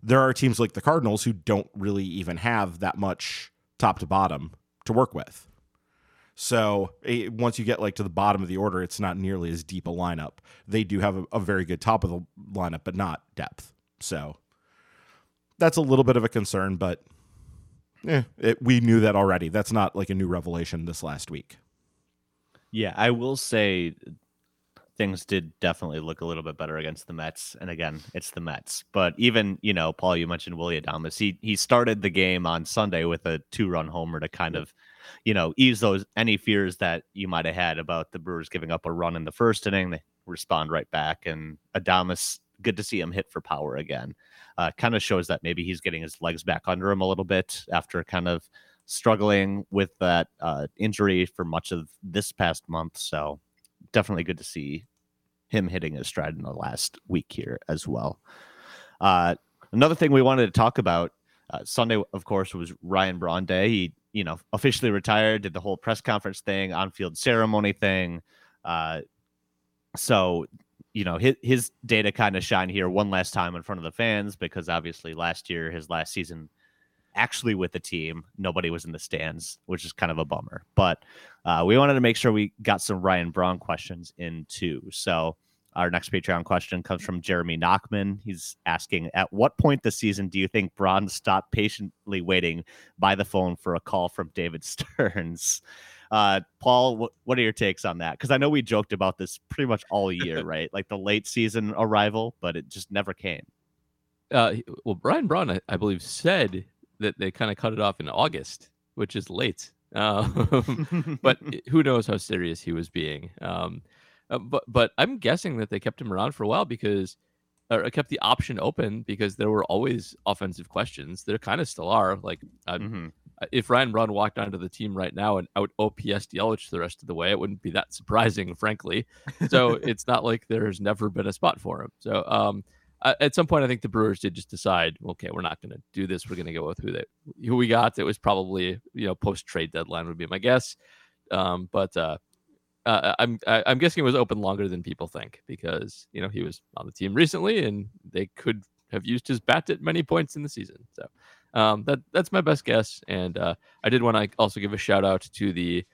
there are teams like the Cardinals who don't really even have that much top to bottom to work with. So it, once you get like to the bottom of the order, it's not nearly as deep a lineup. They do have a, a very good top of the lineup, but not depth. So that's a little bit of a concern, but eh, it, we knew that already. That's not like a new revelation this last week. Yeah, I will say things did definitely look a little bit better against the Mets. And again, it's the Mets. But even, you know, Paul, you mentioned Willy Adames. He he started the game on Sunday with a two run homer to kind of, you know, ease those any fears that you might have had about the Brewers giving up a run in the first inning. They respond right back. And Adames, good to see him hit for power again. Uh, kind of shows that maybe he's getting his legs back under him a little bit after kind of struggling with that uh, injury for much of this past month. So definitely good to see him hitting his stride in the last week here as well. Uh, another thing we wanted to talk about uh, Sunday, of course, was Ryan Braun Day. He, you know, officially retired, did the whole press conference thing, on field ceremony thing. Uh, so, you know, his, his data kind of shine here one last time in front of the fans because obviously last year, his last season actually with the team. Nobody was in the stands, which is kind of a bummer. But uh, we wanted to make sure we got some Ryan Braun questions in too. So our next Patreon question comes from Jeremy Nachman. He's asking, at what point this season do you think Braun stopped patiently waiting by the phone for a call from David *laughs* Stearns? Uh, Paul, what, what are your takes on that? Because I know we joked about this pretty much all year, *laughs* right? Like the late season arrival, but it just never came. Uh, well, Brian Braun, I, I believe, said that they kind of cut it off in August, which is late. Uh, *laughs* but *laughs* who knows how serious he was being. Um, uh, but but I'm guessing that they kept him around for a while because, or kept the option open because there were always offensive questions. There kind of still are. Like mm-hmm. If Ryan Braun walked onto the team right now and out OPS Yelich the rest of the way, it wouldn't be that surprising, frankly. So *laughs* it's not like there's never been a spot for him. So um, at some point, I think the Brewers did just decide, okay, we're not going to do this. We're going to go with who they who we got. It was probably you know post trade deadline would be my guess. Um, but uh, uh, I'm I'm guessing it was open longer than people think because you know he was on the team recently and they could have used his bat at many points in the season. So um, that that's my best guess. And uh, I did want to also give a shout out to the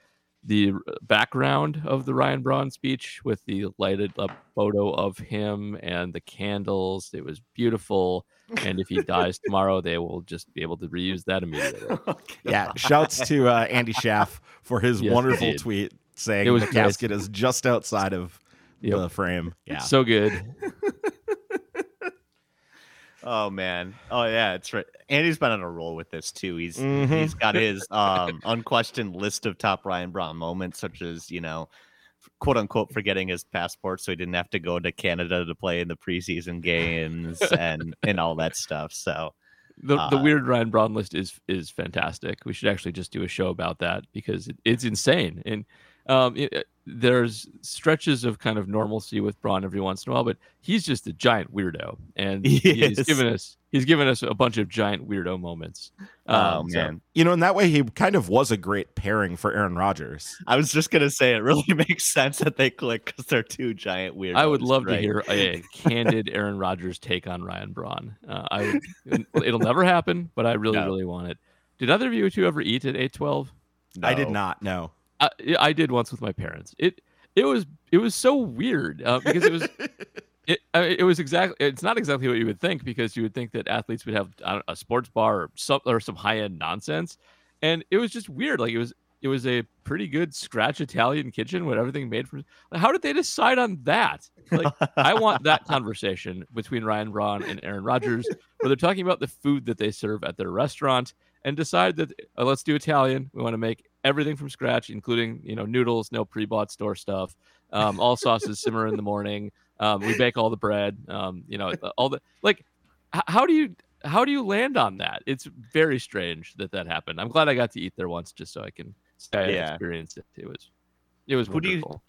the background of the Ryan Braun speech with the lighted up photo of him and the candles. It was beautiful. And if he dies *laughs* tomorrow, they will just be able to reuse that immediately. *laughs* oh, yeah. Shouts to uh, Andy Schaff for his yes, wonderful tweet saying it was the casket is just outside of yep. the frame. Yeah. So good. *laughs* Oh man. Oh yeah, it's right. Andy's been on a roll with this too. He's mm-hmm. he's got his um unquestioned list of top Ryan Braun moments, such as, you know, quote unquote forgetting his passport so he didn't have to go to Canada to play in the preseason games *laughs* and and all that stuff. So the, uh, the weird Ryan Braun list is is fantastic. We should actually just do a show about that because it, it's insane. And um, it, there's stretches of kind of normalcy with Braun every once in a while, but he's just a giant weirdo, and *laughs* he's given us he's given us a bunch of giant weirdo moments. Oh, um, oh man, so. you know, in that way, he kind of was a great pairing for Aaron Rodgers. I was just gonna say it really *laughs* makes sense that they click because they're two giant weirdos. I would love right? to hear a candid Aaron Rodgers take on Ryan Braun. Uh, I *laughs* it'll never happen, but I really no. really want it. Did either of you two ever eat at eight twelve? No. I did not. No. I, I did once with my parents. It it was it was so weird uh, because it was *laughs* it it was exactly it's not exactly what you would think because you would think that athletes would have a sports bar or some or some high end nonsense, and it was just weird. Like it was it was a pretty good scratch Italian kitchen with everything made from. Like, how did they decide on that? Like I want that *laughs* conversation between Ryan Braun and Aaron Rodgers, where they're talking about the food that they serve at their restaurant and decide that uh, let's do Italian. We want to make everything from scratch, including you know noodles, no pre-bought store stuff. Um, all sauces simmer in the morning. Um, we bake all the bread. Um, you know, all the like. H- how do you how do you land on that? It's very strange that that happened. I'm glad I got to eat there once, just so I can say yeah. I experienced it. It was it was who wonderful. Do you,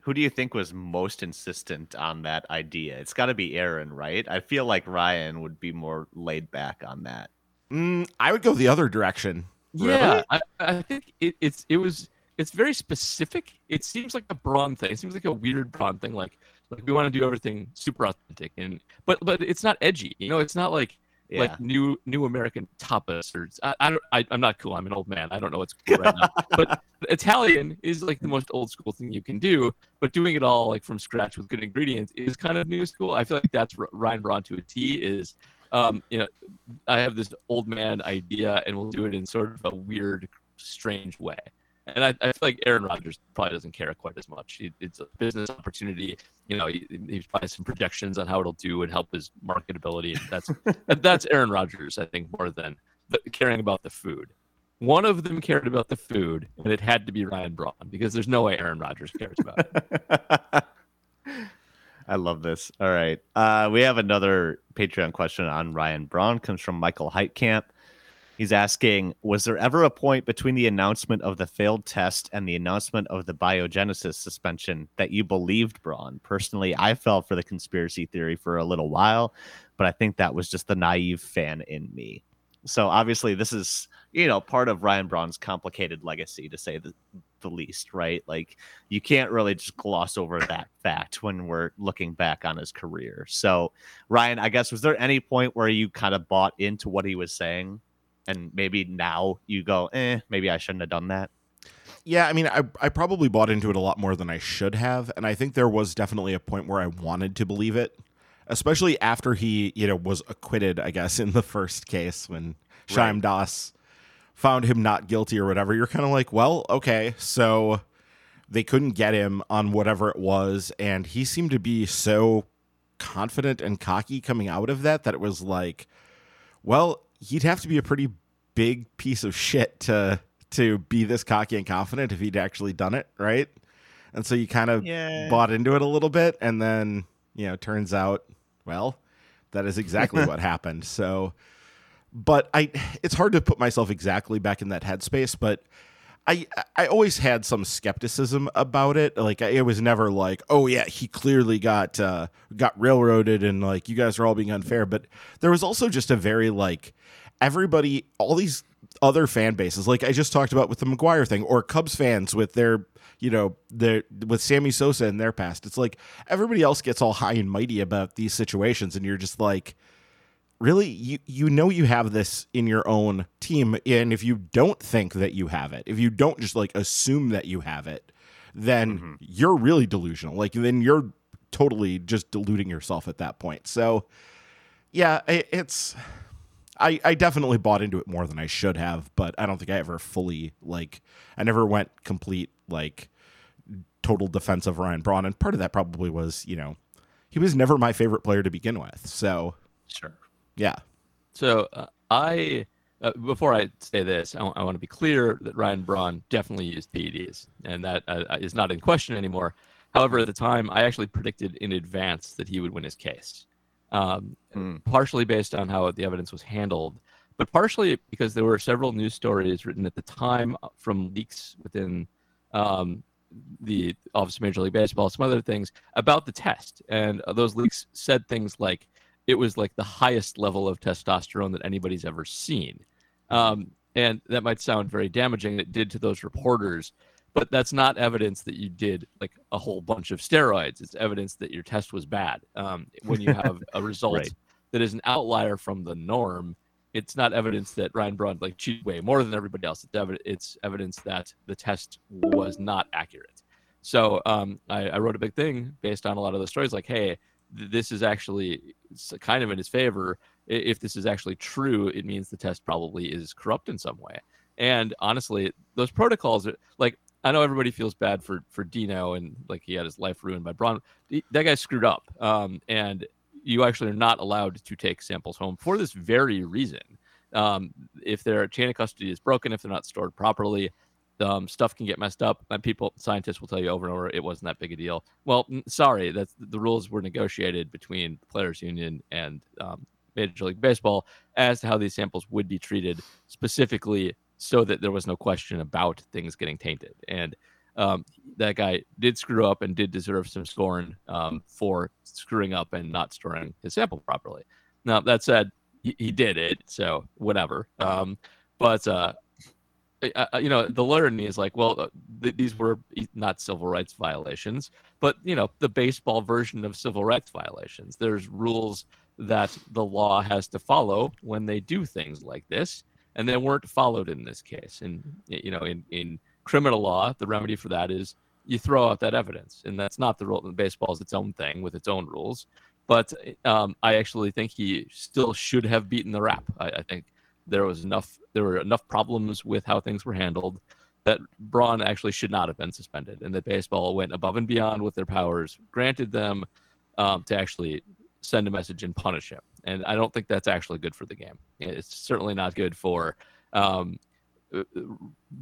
who do you think was most insistent on that idea? It's got to be Aaron, right? I feel like Ryan would be more laid back on that. Mm, I would go the other direction. Yeah, really? I, I, think it, it's it was it's very specific. It seems like a Braun thing. It seems like a weird Braun thing. Like like we want to do everything super authentic and but but it's not edgy. You know, it's not like yeah. like new new American tapas or I, I don't I, am not cool. I'm an old man. I don't know what's cool right now. *laughs* But Italian is like the most old school thing you can do. But doing it all like from scratch with good ingredients is kind of new school. I feel like that's Ryan Braun to a T. Is um, you know, I have this old man idea, and we'll do it in sort of a weird, strange way. and I, I feel like Aaron Rodgers probably doesn't care quite as much. He, it's a business opportunity. You know, he, he's probably some projections on how it'll do and help his marketability. And that's *laughs* that's Aaron Rodgers, I think, more than caring about the food. One of them cared about the food, and it had to be Ryan Braun because there's no way Aaron Rodgers cares about it. *laughs* I love this. All right. Uh, we have another Patreon question on Ryan Braun. Comes from Michael Heitkamp. He's asking Was there ever a point between the announcement of the failed test and the announcement of the biogenesis suspension that you believed Braun? Personally, I fell for the conspiracy theory for a little while, but I think that was just the naive fan in me. So obviously, this is you know part of Ryan Braun's complicated legacy, to say the, the least, right? Like you can't really just gloss over that fact when we're looking back on his career. So Ryan, I guess was there any point where you kind of bought into what he was saying, and maybe now you go, eh, maybe I shouldn't have done that. Yeah, I mean, I I probably bought into it a lot more than I should have, and I think there was definitely a point where I wanted to believe it especially after he, you know, was acquitted, I guess, in the first case when right. Das found him not guilty or whatever. You're kind of like, well, okay, so they couldn't get him on whatever it was, and he seemed to be so confident and cocky coming out of that that it was like, well, he'd have to be a pretty big piece of shit to to be this cocky and confident if he'd actually done it, right? And so you kind of yeah. bought into it a little bit, and then you know, turns out well, that is exactly *laughs* what happened. So, but I, it's hard to put myself exactly back in that headspace, but I, I always had some skepticism about it. Like it was never like, oh yeah, he clearly got uh, got railroaded, and like you guys are all being unfair. But there was also just a very like everybody, all these other fan bases, like I just talked about with the McGwire thing, or Cubs fans with their you know, their with Sammy Sosa in their past. It's like everybody else gets all high and mighty about these situations, and you're just like, really, you you know you have this in your own team, and if you don't think that you have it, if you don't just like assume that you have it, then mm-hmm. you're really delusional. Like then you're totally just deluding yourself at that point. So, yeah, it's. I, I definitely bought into it more than I should have, but I don't think I ever fully like I never went complete like total defense of Ryan Braun, and part of that probably was you know he was never my favorite player to begin with. So sure, yeah. So uh, I uh, before I say this, I, w- I want to be clear that Ryan Braun definitely used PEDs, and that uh, is not in question anymore. However, at the time, I actually predicted in advance that he would win his case, um, mm. partially based on how the evidence was handled, but partially because there were several news stories written at the time from leaks within um, the Office of Major League Baseball, some other things about the test. And uh, those leaks said things like it was like the highest level of testosterone that anybody's ever seen. Um, and that might sound very damaging. It did to those reporters, but that's not evidence that you did like a whole bunch of steroids. It's evidence that your test was bad. Um, when you have *laughs* a result right. that is an outlier from the norm, it's not evidence that Ryan Braun like cheated way more than everybody else. It's, ev- it's evidence that the test was not accurate. So um, I, I, wrote a big thing based on a lot of the stories, like, hey, th- this is actually kind of in his favor. If this is actually true, it means the test probably is corrupt in some way. And honestly, those protocols are like I know everybody feels bad for for Dino and like he had his life ruined by Braun. That guy screwed up, um, and you actually are not allowed to take samples home for this very reason. Um, if their chain of custody is broken, if they're not stored properly, um, stuff can get messed up. And people, scientists will tell you over and over, it wasn't that big a deal. Well, sorry, that's the rules were negotiated between the players' union and um, Major League Baseball as to how these samples would be treated specifically, so that there was no question about things getting tainted. And um, that guy did screw up and did deserve some scorn um, for screwing up and not storing his sample properly. Now that said, he, he did it, so whatever. Um, but uh, you know, the lawyer in me is like, well, uh, th- these were not civil rights violations, but you know, the baseball version of civil rights violations. There's rules that the law has to follow when they do things like this, and they weren't followed in this case. And you know, in in criminal law, the remedy for that is you throw out that evidence, and that's not the rule. Baseball is its own thing with its own rules. But um, I actually think he still should have beaten the rap. I, I, think there was enough. There were enough problems with how things were handled that Braun actually should not have been suspended, and that baseball went above and beyond with their powers granted them um, to actually send a message and punish him. And I don't think that's actually good for the game. It's certainly not good for um, uh,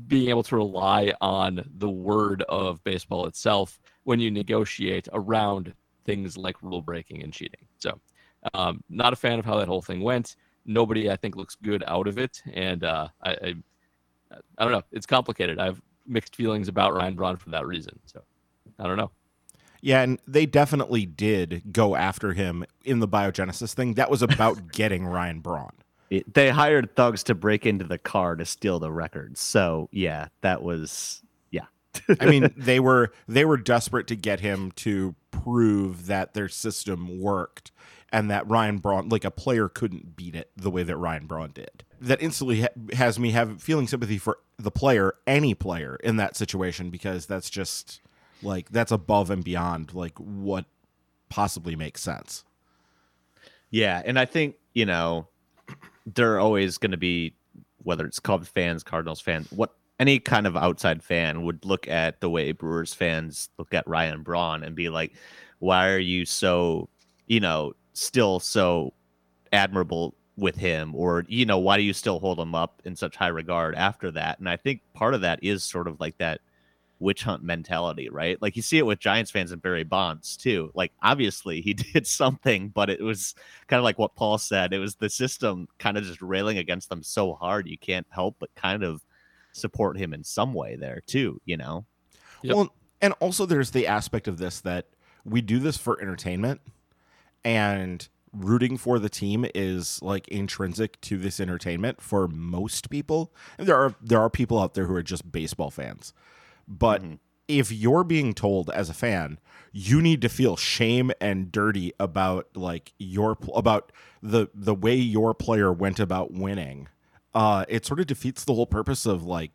being able to rely on the word of baseball itself when you negotiate around things like rule breaking and cheating. So, um, not a fan of how that whole thing went. Nobody, I think, looks good out of it, and uh, I, I, I don't know. It's complicated. I have mixed feelings about Ryan Braun for that reason. So, I don't know. Yeah, and they definitely did go after him in the biogenesis thing. That was about *laughs* getting Ryan Braun. It, they hired thugs to break into the car to steal the records. So yeah, that was yeah. I mean, *laughs* they were they were desperate to get him to prove that their system worked and that Ryan Braun, like a player, couldn't beat it the way that Ryan Braun did. That instantly ha- has me have feeling sympathy for the player, any player in that situation, because that's just like that's above and beyond like what possibly makes sense. Yeah, and I think you know they're always going to be whether it's Cubs fans, Cardinals fans, what any kind of outside fan would look at the way Brewers fans look at Ryan Braun and be like, why are you so, you know, still so admirable with him or you know why do you still hold him up in such high regard after that and i think part of that is sort of like that witch hunt mentality, right? Like you see it with Giants fans and Barry Bonds too. Like obviously he *laughs* did something, but it was kind of like what Paul said. It was the system kind of just railing against them so hard you can't help but kind of support him in some way there too, you know? Yep. Well, and also there's the aspect of this that we do this for entertainment and rooting for the team is like intrinsic to this entertainment for most people. And there are there are people out there who are just baseball fans. But mm-hmm. if you're being told as a fan, you need to feel shame and dirty about like your about the the way your player went about winning. Uh, it sort of defeats the whole purpose of like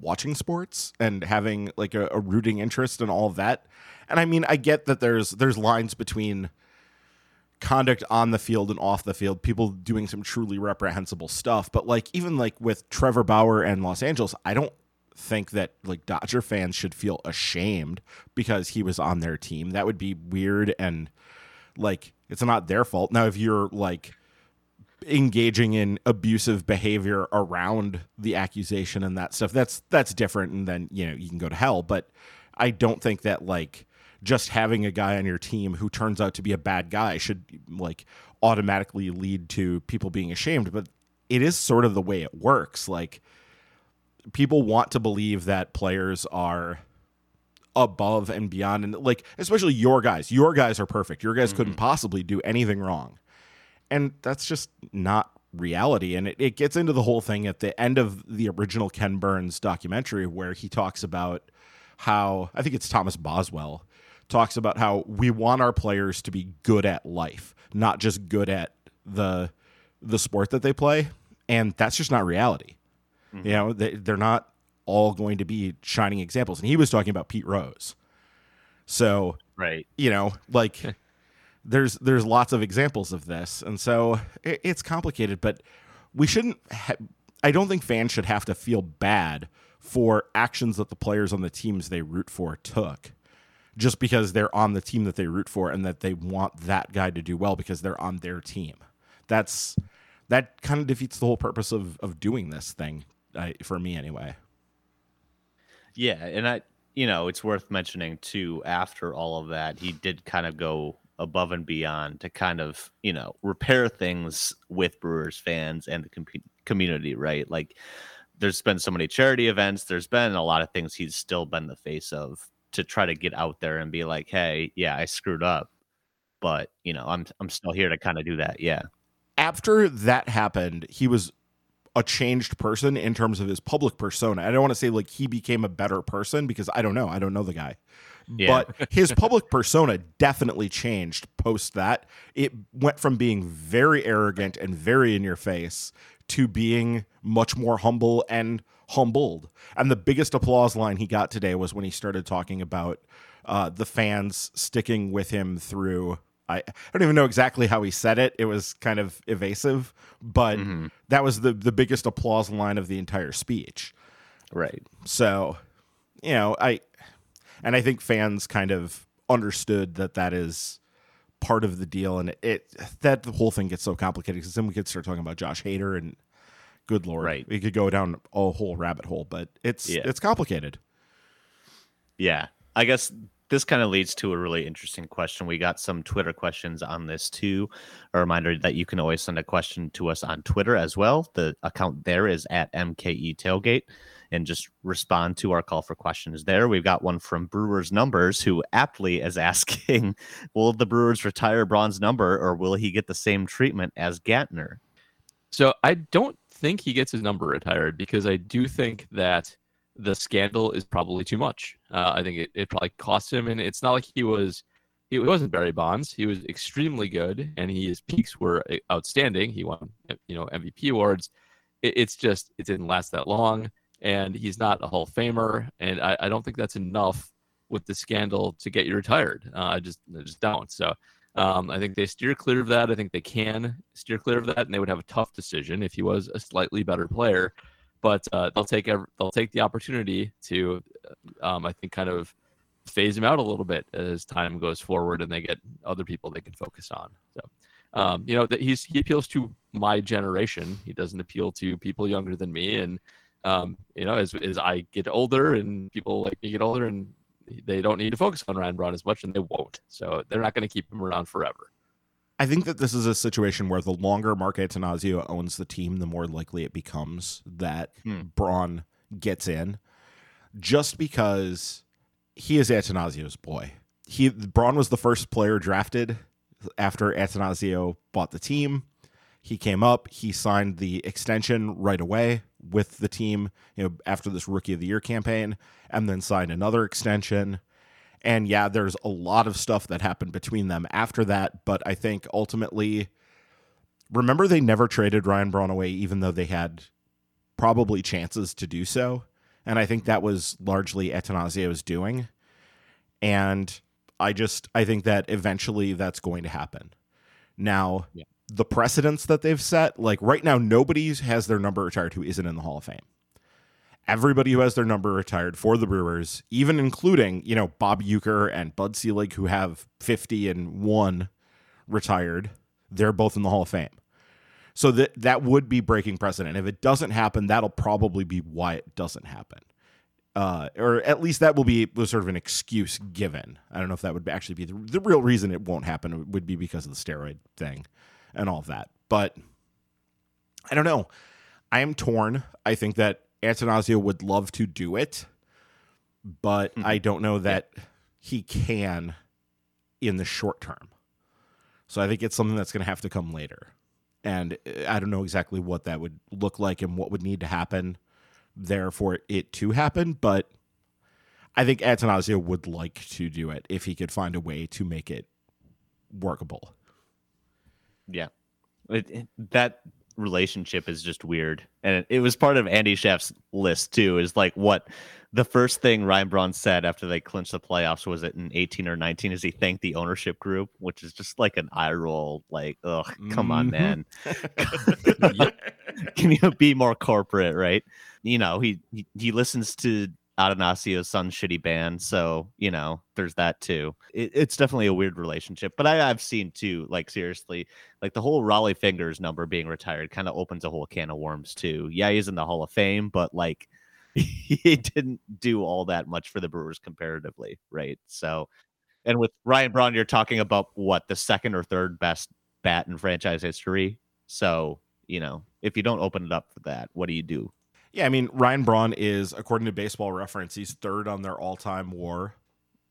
watching sports and having like a, a rooting interest and all that. And I mean, I get that there's there's lines between conduct on the field and off the field, people doing some truly reprehensible stuff. But like even like with Trevor Bauer and Los Angeles, I don't think that like Dodger fans should feel ashamed because he was on their team. That would be weird and like it's not their fault. Now if you're like engaging in abusive behavior around the accusation and that stuff, that's that's different and then, you know, you can go to hell, but I don't think that like just having a guy on your team who turns out to be a bad guy should like automatically lead to people being ashamed, but it is sort of the way it works. Like people want to believe that players are above and beyond and like especially your guys. Your guys are perfect. Your guys mm-hmm. couldn't possibly do anything wrong. And that's just not reality. And it, it gets into the whole thing at the end of the original ken burns documentary where he talks about how i think it's thomas boswell talks about how we want our players to be good at life not just good at the the sport that they play. And that's just not reality Mm-hmm. You know, they, they're not all going to be shining examples. And he was talking about Pete Rose. So, right, you know, like *laughs* there's there's lots of examples of this, and so it, it's complicated. But we shouldn't. Ha- I don't think fans should have to feel bad for actions that the players on the teams they root for took, just because they're on the team that they root for and that they want that guy to do well because they're on their team. That's that kind of defeats the whole purpose of of doing this thing I, for me anyway. Yeah, and I, you know, it's worth mentioning too. After all of that, he did kind of go above and beyond to kind of, you know, repair things with Brewers fans and the com- community. Right, like there's been so many charity events. There's been a lot of things he's still been the face of to try to get out there and be like, hey, yeah, I screwed up, but you know, I'm I'm still here to kind of do that. Yeah. After that happened, he was a changed person in terms of his public persona. I don't want to say like he became a better person because I don't know. I don't know the guy. Yeah. But his public persona definitely changed post that. It went from being very arrogant and very in your face to being much more humble and humbled. And the biggest applause line he got today was when he started talking about uh, the fans sticking with him through I, I don't even know exactly how he said it. It was kind of evasive, but mm-hmm. that was the the biggest applause line of the entire speech. Right. So, you know, I and I think fans kind of understood that that is part of the deal, and it, it that the whole thing gets so complicated because then we could start talking about Josh Hader and good lord, Right. We could go down a whole rabbit hole, but it's Yeah. it's complicated. Yeah. I guess this kind of leads to a really interesting question. We got some Twitter questions on this too. A reminder that you can always send a question to us on Twitter as well. The account there is at MKE Tailgate and just respond to our call for questions there. We've got one from Brewers Numbers who aptly is *laughs* asking Will the Brewers retire Braun's number or will he get the same treatment as Gantner? So I don't think he gets his number retired because I do think that the scandal is probably too much. Uh, I think it, it probably cost him, and it's not like he was. He wasn't Barry Bonds. He was extremely good, and he, his peaks were uh, outstanding. He won, you know, MVP awards. It, it's just it didn't last that long, and he's not a Hall of Famer, and I, I don't think that's enough with the scandal to get you retired. Uh, I just I just don't. So um, I think they steer clear of that. I think they can steer clear of that, and they would have a tough decision if he was a slightly better player. But uh, they'll take ev- they'll take the opportunity to, um, I think, kind of phase him out a little bit as time goes forward, and they get other people they can focus on. So, um, you know, that he's he appeals to my generation. He doesn't appeal to people younger than me, and um, you know, as as I get older and people like me get older and they don't need to focus on Ryan Braun as much, and they won't. So they're not going to keep him around forever. I think that this is a situation where the longer Mark Attanasio owns the team, the more likely it becomes that Hmm. Braun gets in, just because he is Attanasio's boy. He Braun was the first player drafted after Attanasio bought the team. He came up, he signed the extension right away with the team, you know, after this rookie of the year campaign, and then signed another extension. And yeah, there's a lot of stuff that happened between them after that, but I think ultimately remember they never traded Ryan Braun away even though they had probably chances to do so. And I think that was largely Attanasio's doing. And I just I think that eventually that's going to happen. Now, Yeah. the precedents that they've set, like right now, nobody has their number retired who isn't in the Hall of Fame. Everybody who has their number retired for the Brewers, even including, you know, Bob Uecker and Bud Selig, who have 50 and one retired, they're both in the Hall of Fame. So that that would be breaking precedent. If it doesn't happen, that'll probably be why it doesn't happen. Uh, or at least that will be sort of an excuse given. I don't know if that would actually be the, the real reason it won't happen it would be because of the steroid thing and all of that. But I don't know. I am torn. I think that Attanasio would love to do it, but Mhm. I don't know that he can in the short term. So I think it's something that's going to have to come later. And uh, I don't know exactly what that would look like and what would need to happen there for it to happen, but I think Attanasio would like to do it if he could find a way to make it workable. Yeah. It, it- that relationship is just weird. And it, was part of Andy Chef's list too, is like what the first thing Ryan Braun said after they clinched the playoffs was it in 18 or 19 is he thanked the ownership group, which is just like an eye roll, like, oh, come on, Mhm. man. *laughs* *laughs* Can you be more corporate, right? You know, he, he listens to Attanasio's son's shitty band, so you know, there's that too. It, it's definitely a weird relationship, but I, I've seen too, like seriously, like the whole Rollie Fingers number being retired kind of opens a whole can of worms too. Yeah, he's in the Hall of Fame, but like *laughs* he didn't do all that much for the Brewers comparatively, right? So, and with Ryan Braun, you're talking about what the second or third best bat in franchise history. So, you know, if you don't open it up for that, what do you do? Yeah, I mean Ryan Braun is, according to Baseball Reference, he's third on their all-time WAR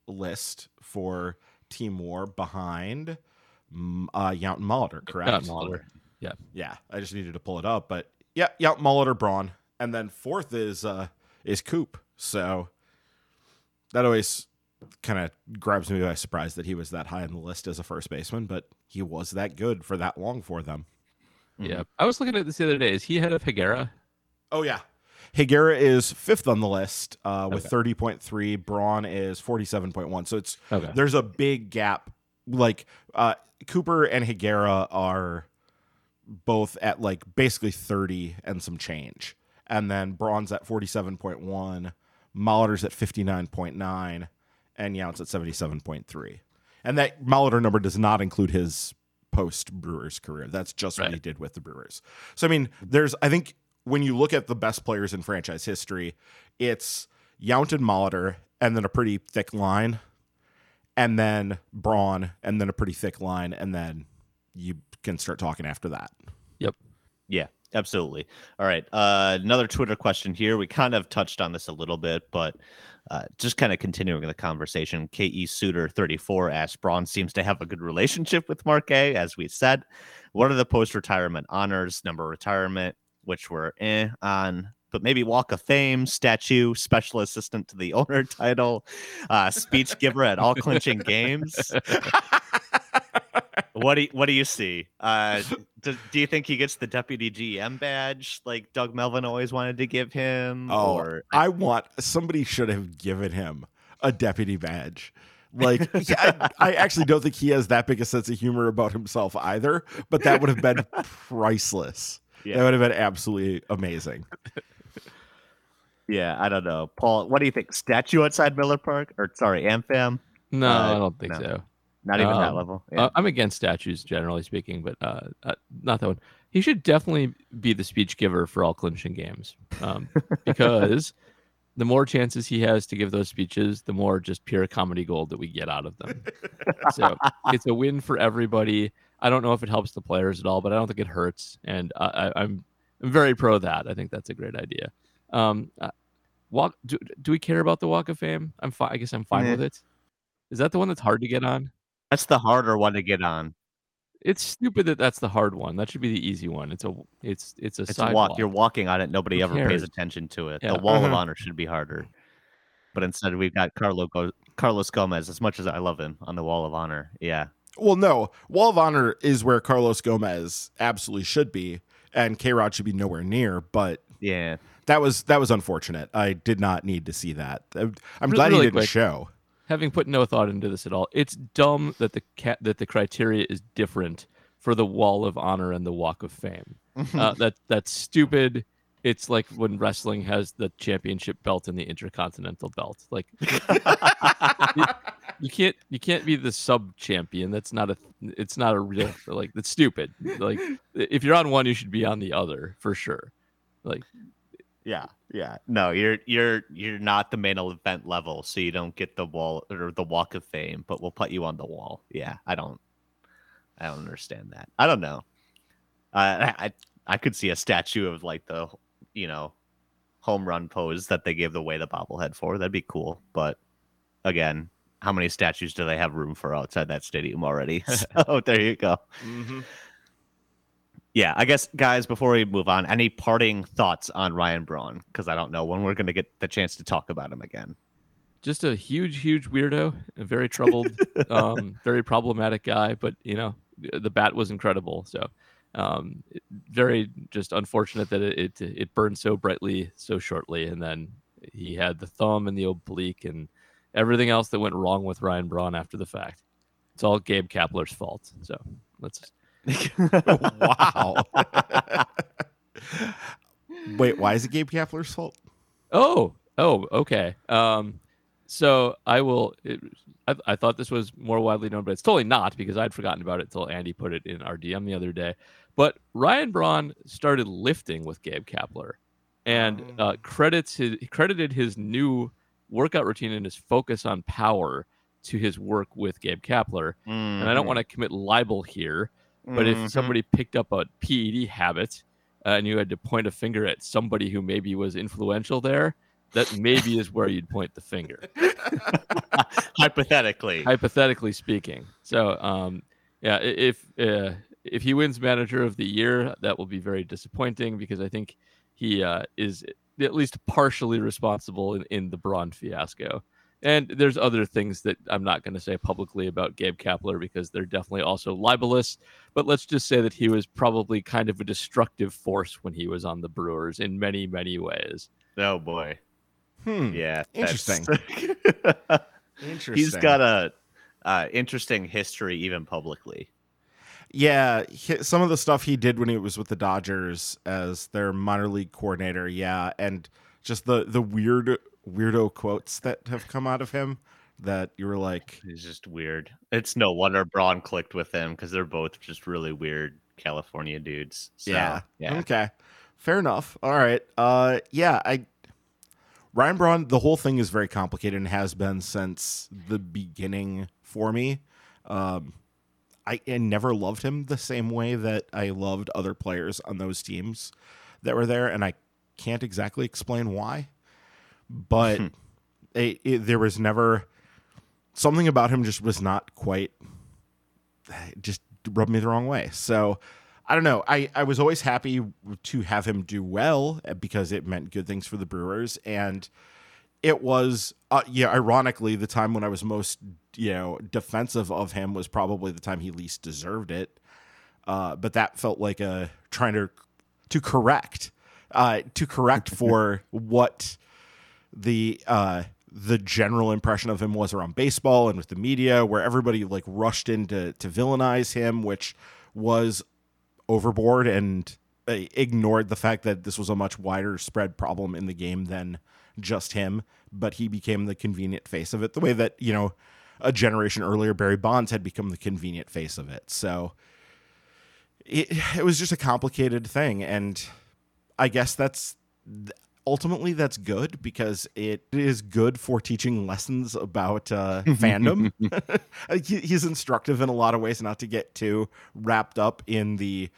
list for Team WAR behind mm, uh, Yount and Molitor. Correct? Not Mahler. Yeah, I just needed to pull it up, but yeah, Yount, Molitor, Braun, and then fourth is uh, is Coop. So that always kind of grabs me by surprise that he was that high on the list as a first baseman, but he was that good for that long for them. Yeah, I was looking at this the other day. Is he ahead of Higuera? Oh yeah. Higuera is fifth on the list uh, with Okay. thirty point three. Braun is forty seven point one. So it's Okay. there's a big gap. Like uh, Cooper and Higuera are both at like basically thirty and some change, and then Braun's at 47.1, Molitor's at 59.9, and Yount's at 77.3. And that Molitor number does not include his post Brewers career. That's just what he did with the Brewers. So I mean, there's I think when you look at the best players in franchise history, it's Yount and Molitor, and then a pretty thick line, and then Braun, and then a pretty thick line, and then you can start talking after that. Yep. Yeah, absolutely. All right. Uh, another Twitter question here. We kind of touched on this a little bit, but uh, just kind of continuing the conversation. KE Suitor 34 asked Braun seems to have a good relationship with Mark A, as we said. What are the post retirement honors, number of retirement, which were eh on, but maybe Walk of Fame, statue, special assistant to the *laughs* owner title, uh, speech giver at all clinching games? what do you, what do you see? Uh, do, do you think he gets the deputy GM badge like Doug Melvin always wanted to give him? Oh, or I want somebody should have given him a deputy badge. Like, *laughs* yeah, I, I actually don't think he has that big a sense of humor about himself either, but that would have been *laughs* priceless. Yeah. That would have been absolutely amazing. *laughs* yeah, I don't know. Paul, what do you think? Statue outside Miller Park, or sorry, Amfam? No, Uh, I don't think no. so. Not even that Um, level. Yeah. Uh, I'm against statues generally speaking, but uh, uh, not that one. He should definitely be the speech giver for all clinching games, um, *laughs* because the more chances he has to give those speeches, the more just pure comedy gold that we get out of them. so it's a win for everybody. I don't know if it helps the players at all, but I don't think it hurts, and I, I, I'm I'm very pro that. I think that's a great idea. Um, uh, walk. Do, do we care about the Walk of Fame? I'm fine. I guess I'm fine Meh. with it. Is that the one that's hard to get on? That's the harder one to get on. It's stupid that that's the hard one. That should be the easy one. It's a it's it's a It's a sidewalk. walk. You're walking on it. Nobody Who ever pays attention to it. Yeah. The wall of Mhm. honor should be harder. But instead, we've got Carlo Carlos Gomez. As much as I love him on the wall of honor, yeah, Well, no, Wall of Honor is where Carlos Gomez absolutely should be, and K Rod should be nowhere near. But yeah. that was that was unfortunate. I did not need to see that. I'm Re- glad really he didn't quick. show. Having put no thought into this at all, it's dumb that the cat that the criteria is different for the Wall of Honor and the Walk of Fame. *laughs* Uh, that that's stupid. It's like when wrestling has the championship belt and the intercontinental belt. Like *laughs* *laughs* you can't you can't be the sub champion. That's not a it's not a real like that's stupid. Like if you're on one, you should be on the other for sure. Like Yeah, yeah. No, you're you're you're not the main event level, so you don't get the wall or the walk of fame, but we'll put you on the wall. Yeah, I don't I don't understand that. I don't know. Uh, I I could see a statue of like the you know home run pose that they gave away the bobblehead for. That'd be cool. But again, how many statues do they have room for outside that stadium already? *laughs* *laughs* so there you go. yeah, I guess guys, before we move on, any parting thoughts on Ryan Braun? Because I don't know when we're going to get the chance to talk about him again. just a huge, huge weirdo, a very troubled, *laughs* um, very problematic guy. But you know, the bat was incredible. So, um, very just unfortunate that it, it it burned so brightly so shortly, and then he had the thumb and the oblique and everything else that went wrong with Ryan Braun after the fact. It's all Gabe Kapler's fault. So let's. *laughs* wow. *laughs* Wait, why is it Gabe Kapler's fault? Oh, oh, okay. Um, so I will. It, I, I thought this was more widely known, but it's totally not because I'd forgotten about it until Andy put it in our DM the other day. But Ryan Braun started lifting with Gabe Kapler, and uh, credits his credited his new workout routine and his focus on power to his work with Gabe Kapler. And I don't want to commit libel here, but Mm-hmm. if somebody picked up a PED habit uh, and you had to point a finger at somebody who maybe was influential there, that maybe is where you'd point the finger, *laughs* hypothetically, hypothetically speaking. So, um, yeah, if uh, if he wins Manager of the Year, that will be very disappointing because I think he uh, is at least partially responsible in, in the Braun fiasco. And there's other things that I'm not going to say publicly about Gabe Kapler because they're definitely also libelous. But let's just say that he was probably kind of a destructive force when he was on the Brewers in many, many ways. oh boy, Hmm. yeah, Interesting. Interesting. *laughs* He's got a uh, interesting history, even publicly. Yeah, he, some of the stuff he did when he was with the Dodgers as their minor league coordinator, yeah, and just the the weird weirdo quotes that have come out of him that you were like, He's just weird. It's no wonder Braun clicked with him because they're both just really weird California dudes. So, yeah, yeah. okay, fair enough. All right, uh, yeah, I Ryan Braun, the whole thing is very complicated and has been since the beginning for me. Um, I, I never loved him the same way that I loved other players on those teams that were there, and I can't exactly explain why. But *laughs* it, it, there was never something about him just was not quite *sighs* just rubbed me the wrong way. So I don't know. I, I was always happy to have him do well uh, because it meant good things for the Brewers. And it was, uh, yeah, ironically, the time when I was most, you know, defensive of him was probably the time he least deserved it. Uh, but that felt like a trying to to correct, uh, to correct *laughs* for what the uh, the general impression of him was around baseball and with the media, where everybody like rushed in to to villainize him, which was overboard and uh, ignored the fact that this was a much wider spread problem in the game than just him. But he became the convenient face of it, the way that you know a generation earlier Barry Bonds had become the convenient face of it. So it, it was just a complicated thing, and I guess that's ultimately that's good because it is good for teaching lessons about uh, *laughs* fandom. *laughs* he, he's instructive in a lot of ways, not to get too wrapped up in the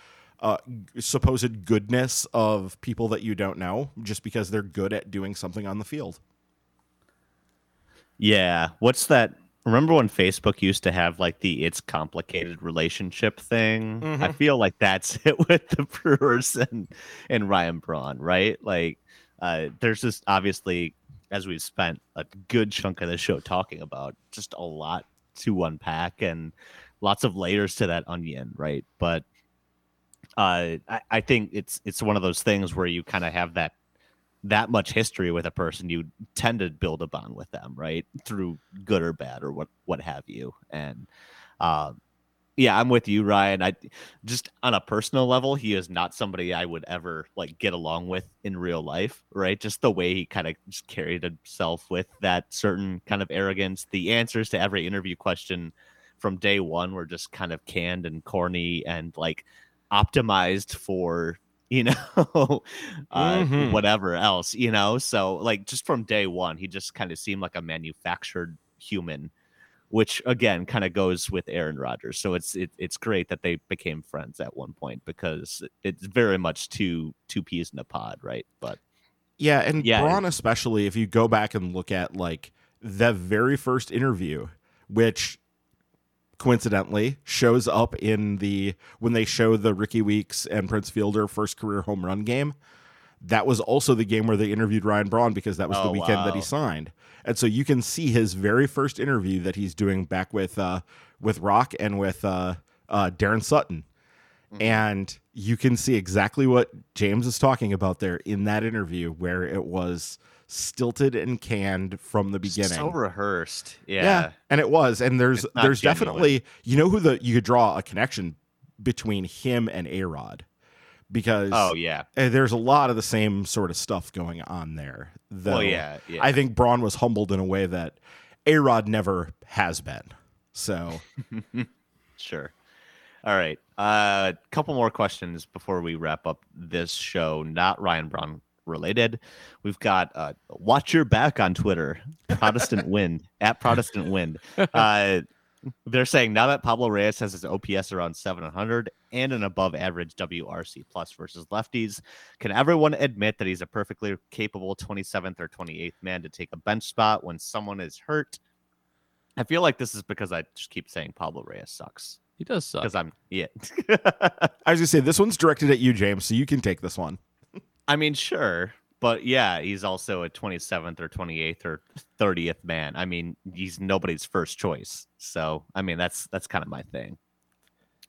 uh, supposed goodness of people that you don't know just because they're good at doing something on the field. Yeah. What's that? Remember when Facebook used to have like the it's complicated relationship thing? Mhm. I feel like that's *laughs* it with the Brewers and, and Ryan Braun, right? Like, uh, there's just obviously, as we've spent a good chunk of the show talking about, just a lot to unpack and lots of layers to that onion, right? But uh, I, I think it's it's one of those things where you kind of have that that much history with a person, you tend to build a bond with them, right? Through good or bad or what what have you. And um, yeah, I'm with you, Ryan. I just on a personal level, he is not somebody I would ever like get along with in real life, right? Just the way he kind of just carried himself with that certain kind of arrogance. The answers to every interview question from day one were just kind of canned and corny and like optimized for you know *laughs* uh, Mhm. whatever else you know so like just from day one he just kind of seemed like a manufactured human which again kind of goes with Aaron Rodgers so it's it, it's great that they became friends at one point because it's very much two two peas in a pod right but Yeah, and Yeah. Braun especially, if you go back and look at like the very first interview, which coincidentally shows up in the when they show the Rickie Weeks and Prince Fielder first career home run game. That was also the game where they interviewed Ryan Braun because that was the Oh, weekend that he signed. And so you can see his very first interview that he's doing back with uh with Rock and with uh uh Daron Sutton. And you can see exactly what James is talking about there in that interview where it was stilted and canned from the beginning. so rehearsed yeah, and it was. And there's there's genuine. definitely you know who the you could draw a connection between him and A Rod because oh yeah uh, there's a lot of the same sort of stuff going on there. Though well yeah yeah I think Braun was humbled in a way that A Rod never has been. So *laughs* Sure. All right. A uh, couple more questions before we wrap up this show. Not Ryan Braun related. We've got uh, watch your back on Twitter. Protestant Wind *laughs* at Protestant Wind. Uh, they're saying now that Pablo Reyes has his OPS around 700 and an above average WRC plus versus lefties, can everyone admit that he's a perfectly capable 27th or 28th man to take a bench spot when someone is hurt? I feel like this is because I just keep saying Pablo Reyes sucks He does suck. because I'm yeah. *laughs* I was gonna say this one's directed at you, James, so you can take this one. I mean, sure, but yeah, he's also a 27th or 28th or 30th man. I mean, he's nobody's first choice. So, I mean, that's that's kind of my thing.